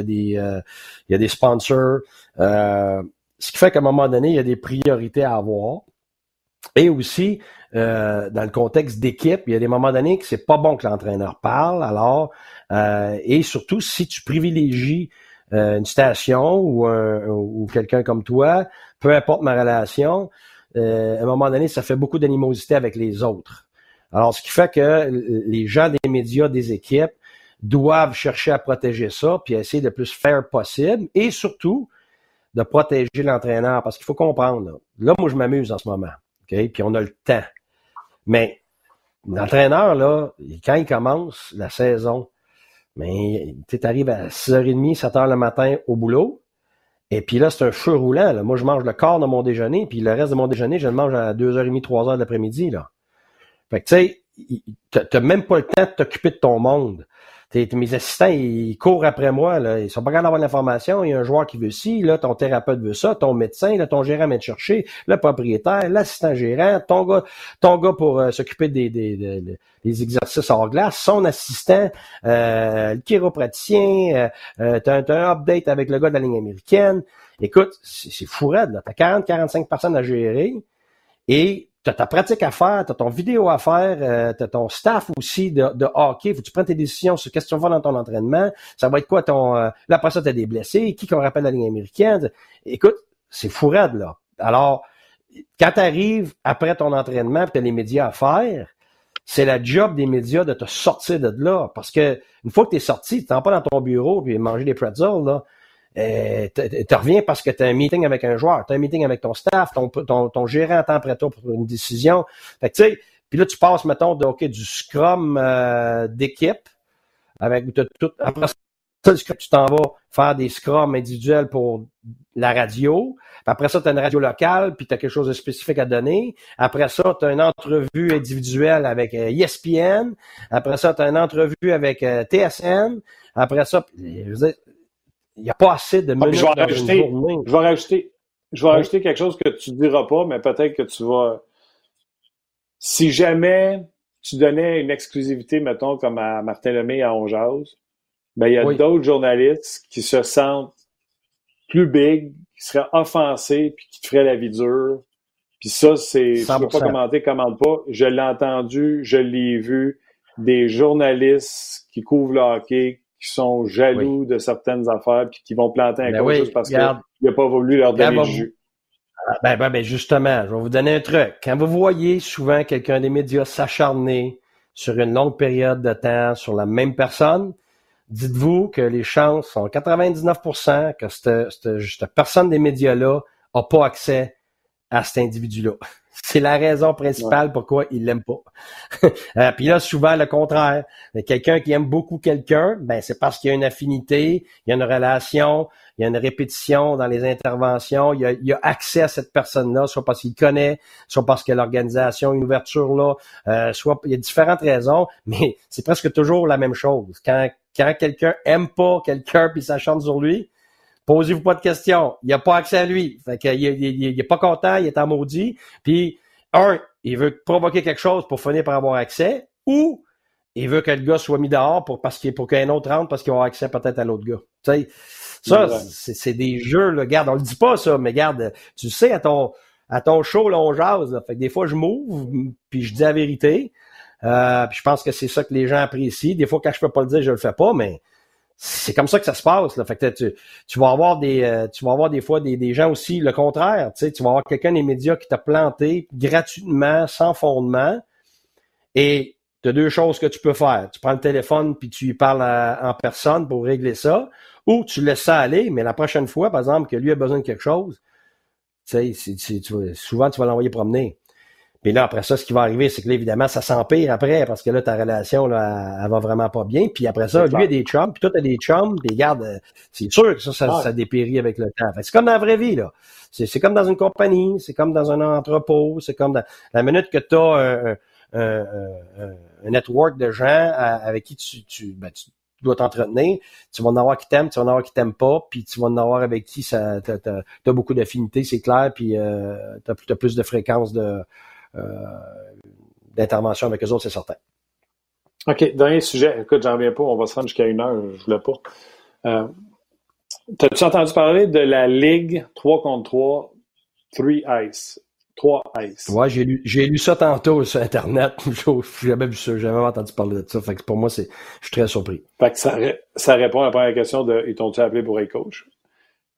a des sponsors, ce qui fait qu'à un moment donné, il y a des priorités à avoir. Et aussi, euh, dans le contexte d'équipe, il y a des moments donnés que c'est pas bon que l'entraîneur parle. Alors, euh, et surtout si tu privilégies euh, une station ou, ou quelqu'un comme toi, peu importe ma relation, à un moment donné, ça fait beaucoup d'animosité avec les autres. Alors, ce qui fait que les gens des médias, des équipes, doivent chercher à protéger ça, puis essayer de plus faire possible, et surtout de protéger l'entraîneur, parce qu'il faut comprendre. là moi, je m'amuse en ce moment. Puis on a le temps. Mais l'entraîneur, là, quand il commence la saison, tu arrives à 6h30, 7h le matin au boulot, et puis là, c'est un feu roulant. Là. Moi, je mange le quart de mon déjeuner, puis le reste de mon déjeuner, je le mange à 2h30, 3h de l'après-midi. Fait que tu sais, t'as même pas le temps de t'occuper de ton monde mes assistants, ils courent après moi, là. Ils sont pas capables d'avoir l'information. Il y a un joueur qui veut ci, là, ton thérapeute veut ça, ton médecin, là, ton gérant vient te chercher, le propriétaire, l'assistant gérant, ton gars, ton gars pour euh, s'occuper des, des, des, exercices hors glace, son assistant, euh, le chiropraticien, euh, euh t'as, un update avec le gars de la ligne américaine. Écoute, c'est, c'est fou raide, là. T'as 40, 45 personnes à gérer. Et tu as ta pratique à faire, tu as ton vidéo à faire, euh, tu as ton staff aussi de, de hockey. Faut que tu prennes tes décisions sur qu'est-ce que tu vas dans ton entraînement. Ça va être quoi ton... Euh, là, après ça, tu des blessés. Qui qu'on rappelle la ligne américaine? Écoute, c'est fourrade, là. Alors, quand tu arrives après ton entraînement tu as les médias à faire, c'est la job des médias de te sortir de là. Parce que une fois que tu es sorti, tu pas dans ton bureau puis manger des pretzels, là. Euh, tu reviens parce que tu as un meeting avec un joueur, tu as un meeting avec ton staff, ton, ton, ton gérant attend après toi pour une décision. Fait tu sais, puis là, tu passes, mettons, de, OK, du scrum euh, d'équipe, avec tout, après ça, tu t'en vas faire des scrums individuels pour la radio. Après ça, tu as une radio locale, puis tu as quelque chose de spécifique à donner. Après ça, tu as une entrevue individuelle avec ESPN. Euh, Après ça, tu as une entrevue avec TSN. Après ça, il n'y a pas assez de ah, minutes je vais rajouter, Je vais rajouter, je vais rajouter quelque chose que tu ne diras pas, mais peut-être que tu vas. Si jamais tu donnais une exclusivité, mettons, comme à Martin Lemay à Onjaz, ben, il y a d'autres journalistes qui se sentent plus big, qui seraient offensés, puis qui te feraient la vie dure. Puis ça, c'est. Je ne peux pas commenter, commande pas. Je l'ai entendu, je l'ai vu. Des journalistes qui couvrent le hockey, qui sont jaloux de certaines affaires puis qui vont planter un ben juste parce qu'il n'a pas voulu leur donner le jus. Ah, ben, ben, ben, justement, je vais vous donner un truc. Quand vous voyez souvent quelqu'un des médias s'acharner sur une longue période de temps sur la même personne, dites-vous que les chances sont 99% que cette, cette personne des médias-là n'a pas accès à cet individu-là. C'est la raison principale pourquoi il l'aime pas. <laughs> euh, puis là, souvent le contraire. Quelqu'un qui aime beaucoup quelqu'un, ben c'est parce qu'il y a une affinité, il y a une relation, il y a une répétition dans les interventions, il y a, a accès à cette personne-là, soit parce qu'il connaît, soit parce que l'organisation, une ouverture là, euh, soit il y a différentes raisons, <laughs> mais c'est presque toujours la même chose. Quand quand quelqu'un aime pas quelqu'un puis s'acharne sur lui, Posez-vous pas de questions. Il a pas accès à lui. Fait qu'il il, il, est pas content, il est en maudit. Puis, un, il veut provoquer quelque chose pour finir par avoir accès, ou il veut que le gars soit mis dehors pour, parce qu'il, pour qu'un autre rentre parce qu'il aura accès peut-être à l'autre gars. Tu sais, ça, c'est, des jeux, là. Garde, on le dit pas, ça, mais garde, tu sais, à ton, à ton show, là, on jase, Fait que des fois, je m'ouvre, puis je dis la vérité. Euh, puis je pense que c'est ça que les gens apprécient. Des fois, quand je peux pas le dire, je le fais pas, mais c'est comme ça que ça se passe. Là. Fait que tu, tu vas avoir des euh, tu vas avoir des fois des, des gens aussi le contraire. Tu, sais, tu vas avoir quelqu'un des médias qui t'a planté gratuitement, sans fondement. Et tu as deux choses que tu peux faire. Tu prends le téléphone puis tu lui parles en personne pour régler ça. Ou tu laisses ça aller, mais la prochaine fois, par exemple, que lui a besoin de quelque chose, tu sais, souvent tu vas l'envoyer promener. Puis là, après ça, ce qui va arriver, c'est que là, évidemment, ça s'empire après, parce que là, ta relation, là, elle, va vraiment pas bien. Puis après ça, lui a des chums, puis toi, t'as des chums, puis garde, euh, c'est sûr que ça, ça, ça, dépérit avec le temps. c'est comme dans la vraie vie, là. C'est comme dans une compagnie, c'est comme dans un entrepôt, c'est comme dans la minute que tu as un, un, un, network de gens avec qui tu, tu, ben, tu dois t'entretenir. Tu vas en avoir qui t'aiment, tu vas en avoir qui t'aiment pas, puis tu vas en avoir avec qui ça t'as as, beaucoup d'affinités, c'est clair, puis euh, tu as, plus de fréquence de d'intervention avec eux autres, c'est certain. OK. Dernier sujet. Écoute, j'en reviens pas. On va se rendre jusqu'à une heure. Je voulais pas. Euh, T'as-tu entendu parler de la Ligue 3 contre 3, 3 Ice? 3 Ice? Ouais, j'ai lu, j'ai lu ça tantôt sur Internet. <laughs> j'ai jamais vu ça. J'ai jamais entendu parler de ça. Fait que pour moi, c'est, je suis très surpris. Fait que ça, ça répond à la première question de, ils t'ont-tu appelé pour être coach?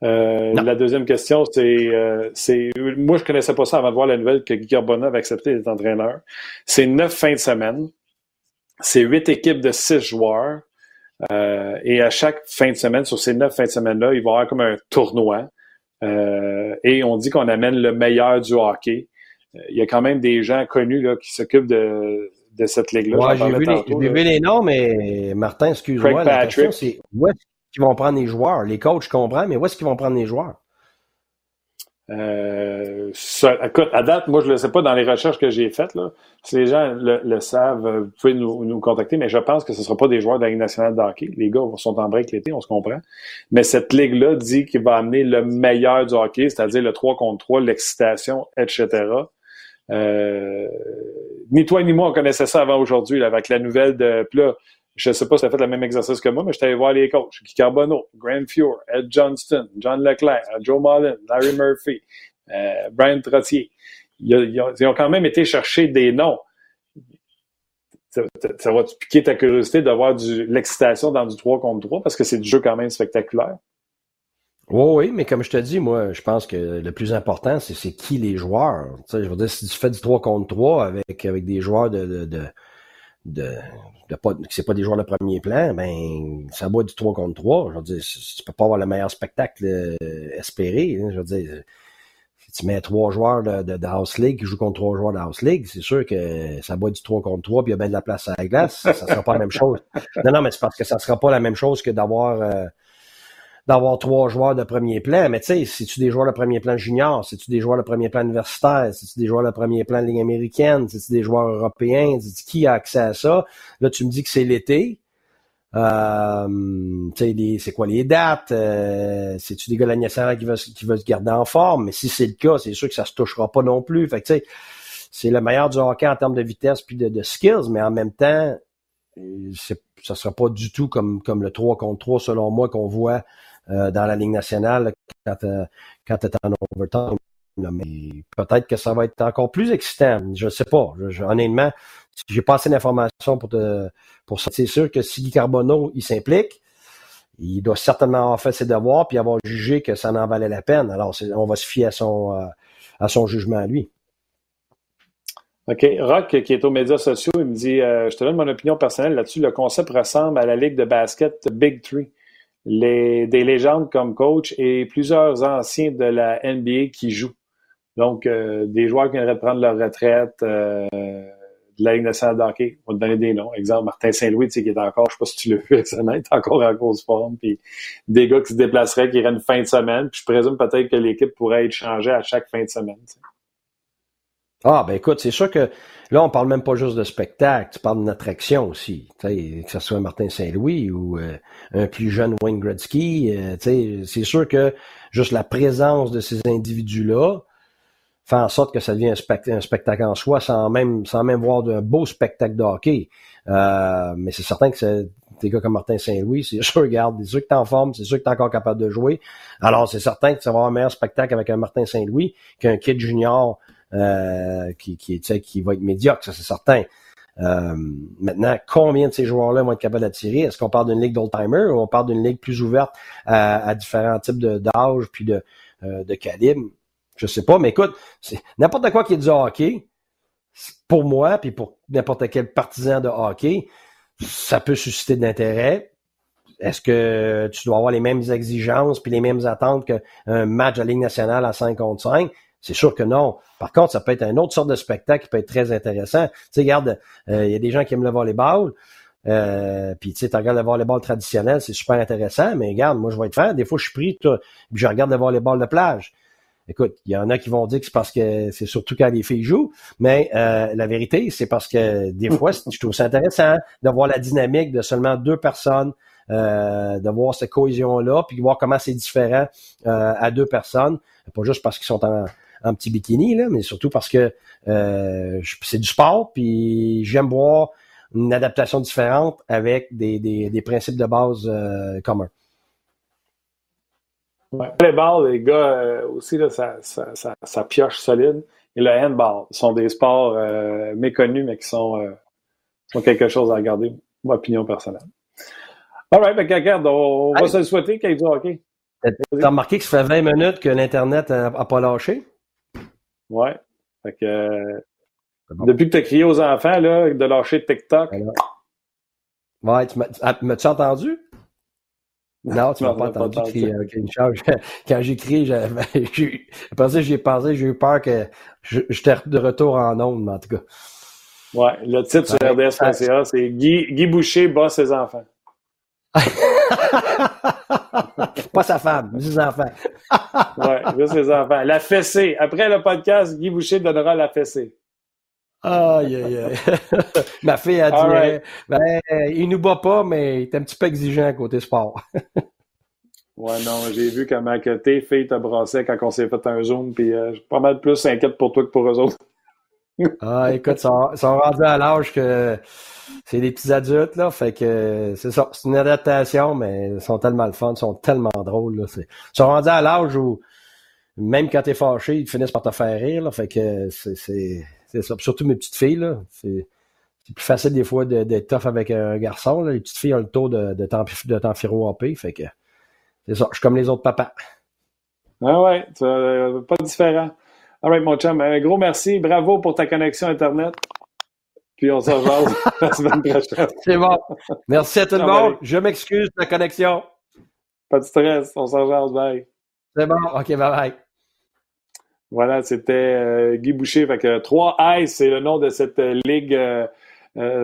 Euh, la deuxième question, euh, c'est, moi je connaissais pas ça avant de voir la nouvelle que Guy Carbona avait accepté d'être entraîneur. C'est neuf fins de semaine, c'est huit équipes de six joueurs, euh, et à chaque fin de semaine, sur ces neuf fins de semaine-là, il va y avoir comme un tournoi, et on dit qu'on amène le meilleur du hockey. Il y a quand même des gens connus là, qui s'occupent de, de cette ligue-là. Ouais, j'ai vu, les, vu les noms, mais Martin, excuse-moi, la question c'est qui vont prendre les joueurs? Les coachs, je comprends, mais où est-ce qu'ils vont prendre les joueurs? Euh, écoute, à date, moi, je ne le sais pas dans les recherches que j'ai faites. Là. Si les gens le, savent, vous pouvez nous, contacter, mais je pense que ce ne sera pas des joueurs de la Ligue nationale de hockey. Les gars sont en break l'été, on se comprend. Mais cette ligue-là dit qu'il va amener le meilleur du hockey, c'est-à-dire le 3 contre 3, l'excitation, etc. Euh, ni toi ni moi, on connaissait ça avant aujourd'hui, avec la nouvelle de. là, je ne sais pas si tu as fait le même exercice que moi, mais je t'allais voir les coachs. Guy Carbonneau, Graham Fuhr, Ed Johnston, John Leclerc, Joe Mullen, Larry Murphy, euh, Brian Trottier. Ils, ont quand même été chercher des noms. Ça, va piquer ta curiosité d'avoir l'excitation dans du 3 contre 3 parce que c'est du jeu quand même spectaculaire. Oui, oui, mais comme je te dis, moi, je pense que le plus important, c'est qui les joueurs. je veux dire, si tu fais du 3 contre 3 avec, avec des joueurs de, de, de, de pas, c'est pas des joueurs de premier plan, ben ça va du 3 contre 3. Je veux dire, tu peux pas avoir le meilleur spectacle euh, espéré. Hein, je veux dire, si tu mets trois joueurs de, de, House League qui jouent contre trois joueurs de House League, c'est sûr que ça va du 3 contre 3 puis il y a bien de la place à la glace. Ça sera pas la même chose. Non, non, mais c'est parce que ça sera pas la même chose que d'avoir euh, d'avoir trois joueurs de premier plan. Mais tu sais, si tu des joueurs de premier plan junior, si tu des joueurs de premier plan universitaire, si tu des joueurs de premier plan ligne américaine, si tu des joueurs européens, qui a accès à ça? Là, tu me dis que c'est l'été. Euh, c'est quoi les dates? Euh, C'est-tu des gars de la qui veulent, qui veulent se garder en forme? Mais si c'est le cas, c'est sûr que ça se touchera pas non plus. Fait que tu c'est le meilleur du hockey en termes de vitesse puis de, de skills, mais en même temps, euh, ça sera pas du tout comme, comme le 3 contre 3, selon moi, qu'on voit dans la Ligue nationale quand, euh, quand tu es en overtime. Mais peut-être que ça va être encore plus excitant. Je ne sais pas. Je, honnêtement, j'ai pas assez d'informations pour pour ça. C'est sûr que si Guy Carbonneau, il s'implique, il doit certainement avoir fait ses devoirs puis avoir jugé que ça n'en valait la peine. Alors, on va se fier à son, euh, à son jugement à lui. OK. Rock, qui est aux médias sociaux, il me dit Je te donne mon opinion personnelle là-dessus. Le concept ressemble à la ligue de basket Big Three les, des légendes comme coach et plusieurs anciens de la NBA qui jouent. Donc, euh, des joueurs qui viendraient de prendre leur retraite euh, de la Ligue nationale de hockey. On va te donner des noms. Exemple, Martin Saint-Louis, tu sais, qui est encore, je sais pas si tu l'as vu récemment, il est encore en grosse forme. Puis des gars qui se déplaceraient, qui iraient une fin de semaine. Puis je présume peut-être que l'équipe pourrait être changée à chaque fin de semaine. Ah, ben écoute, c'est sûr que là, on parle même pas juste de spectacle, tu parles d'une attraction aussi. Que ce soit Martin Saint-Louis ou euh, un plus jeune Wayne Gretzky. Euh, c'est sûr que juste la présence de ces individus-là fait en sorte que ça devient un, spectacle en soi sans même sans même voir de beau spectacle de hockey. Euh, mais c'est certain que des gars comme Martin Saint-Louis, c'est <laughs> sûr, regarde, c'est sûr que t'es en forme, c'est sûr que t'es encore capable de jouer. Alors, c'est certain que tu vas avoir un meilleur spectacle avec un Martin Saint-Louis qu'un kid junior euh, qui, qui, va être médiocre, ça c'est certain. Euh, maintenant, combien de ces joueurs-là vont être capables d'attirer? Est-ce qu'on parle d'une ligue d'old-timer ou on parle d'une ligue plus ouverte à, différents types d'âge puis de, euh, de calibre? Je sais pas, mais écoute, n'importe quoi qui est du hockey, pour moi, puis pour n'importe quel partisan de hockey, ça peut susciter de l'intérêt. Est-ce que tu dois avoir les mêmes exigences puis les mêmes attentes qu'un match la Ligue nationale à 5 contre 5? C'est sûr que non. Par contre, ça peut être une autre sorte de spectacle qui peut être très intéressant. Tu sais, regarde, euh, il y a des gens qui aiment le volleyball. Euh, puis tu sais, tu regardes le volleyball traditionnel, c'est super intéressant, mais regarde, moi je vais être fan. Des fois, je suis pris, puis je regarde le volleyball de plage. Écoute, il y en a qui vont dire que c'est parce que c'est surtout quand les filles jouent, mais euh, la vérité, c'est parce que des fois, je trouve ça intéressant de voir la dynamique de seulement deux personnes, euh, de voir cette cohésion-là, puis de voir comment c'est différent euh, à deux personnes, pas juste parce qu'ils sont en, un petit bikini, là, mais surtout parce que euh, c'est du sport, puis j'aime voir une adaptation différente avec des, des, des principes de base euh, communs. Ouais. Les balles, les gars, euh, aussi, là, ça, ça, ça, pioche solide. Et le handball sont des sports euh, méconnus, mais qui sont, sont quelque chose à regarder, mon opinion personnelle. All right, ben, regarde, on, va se le souhaiter qu'il y ait du hockey. T'as remarqué que ça fait 20 minutes que l'Internet n'a pas lâché? Ouais. Fait que, euh, depuis que tu as crié aux enfants là, de lâcher TikTok. Ouais, tu m'as-tu entendu? <laughs> Non, tu m'as pas entendu crier. <laughs> Quand j'ai crié, <laughs> après ça, j'ai pensé, j'ai eu peur que j'étais de retour en ondes, en tout cas. Ouais, le titre sur RDS.ca, c'est Guy, Guy Boucher bat ses enfants. <laughs> Pas sa femme, <laughs> juste les enfants. oui, juste les enfants. La fessée. Après le podcast, Guy Boucher donnera la fessée. Aïe, aïe, aïe. <laughs> Ma fille a dit, ben, il nous bat pas, mais il est un petit peu exigeant côté sport. ouais, non, j'ai vu comment que tes filles te brassaient quand on s'est fait un zoom, puis euh, je suis pas mal plus inquiète pour toi que pour eux autres. ah, écoute, ils sont, rendus à l'âge que c'est des petits adultes, là, fait que c'est ça, c'est une adaptation, mais ils sont tellement le fun, ils sont tellement drôles, là. Ils sont rendus à l'âge où, même quand t'es fâché, ils finissent par te faire rire, là, fait que c'est c'est ça. Surtout mes petites filles, là. C'est, plus facile des fois d'être tough avec un garçon. Là. Les petites filles ont le taux de, de, temps, de. Fait que c'est ça. Je suis comme les autres papas. Ah ouais, euh, pas différent. All right, mon chum. Un gros merci. Bravo pour ta connexion Internet. Puis on se revoit <laughs> la semaine prochaine. C'est bon. Merci à tout le monde. Je m'excuse de la connexion. Pas de stress. On se revoit. Bye. C'est bon. OK, bye bye. Voilà, c'était euh, Guy Boucher. Fait que 3 Ice, c'est le nom de cette euh, ligue euh,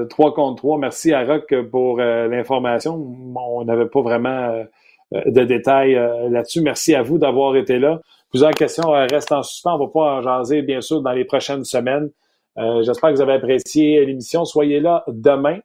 3 euh, contre 3. Merci à Rock pour l'information. On n'avait pas vraiment de détails là-dessus. Merci à vous d'avoir été là. Plusieurs questions restent en suspens. On va pas en jaser, bien sûr, dans les prochaines semaines. J'espère que vous avez apprécié l'émission. Soyez là demain.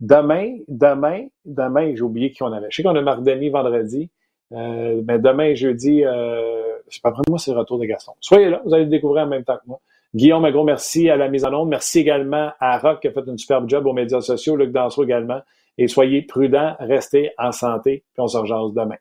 Demain, demain, demain, j'ai oublié qui on avait. Je sais qu'on a Mardoni vendredi, mais demain, jeudi, je sais pas, moi, c'est le retour de Gaston. Soyez là, vous allez le découvrir en même temps que moi. Guillaume, un gros merci à la mise en onde. Merci également à Rock qui a fait une superbe job aux médias sociaux, Luc Danseau également. Et soyez prudents, restez en santé, puis on se rejoint demain.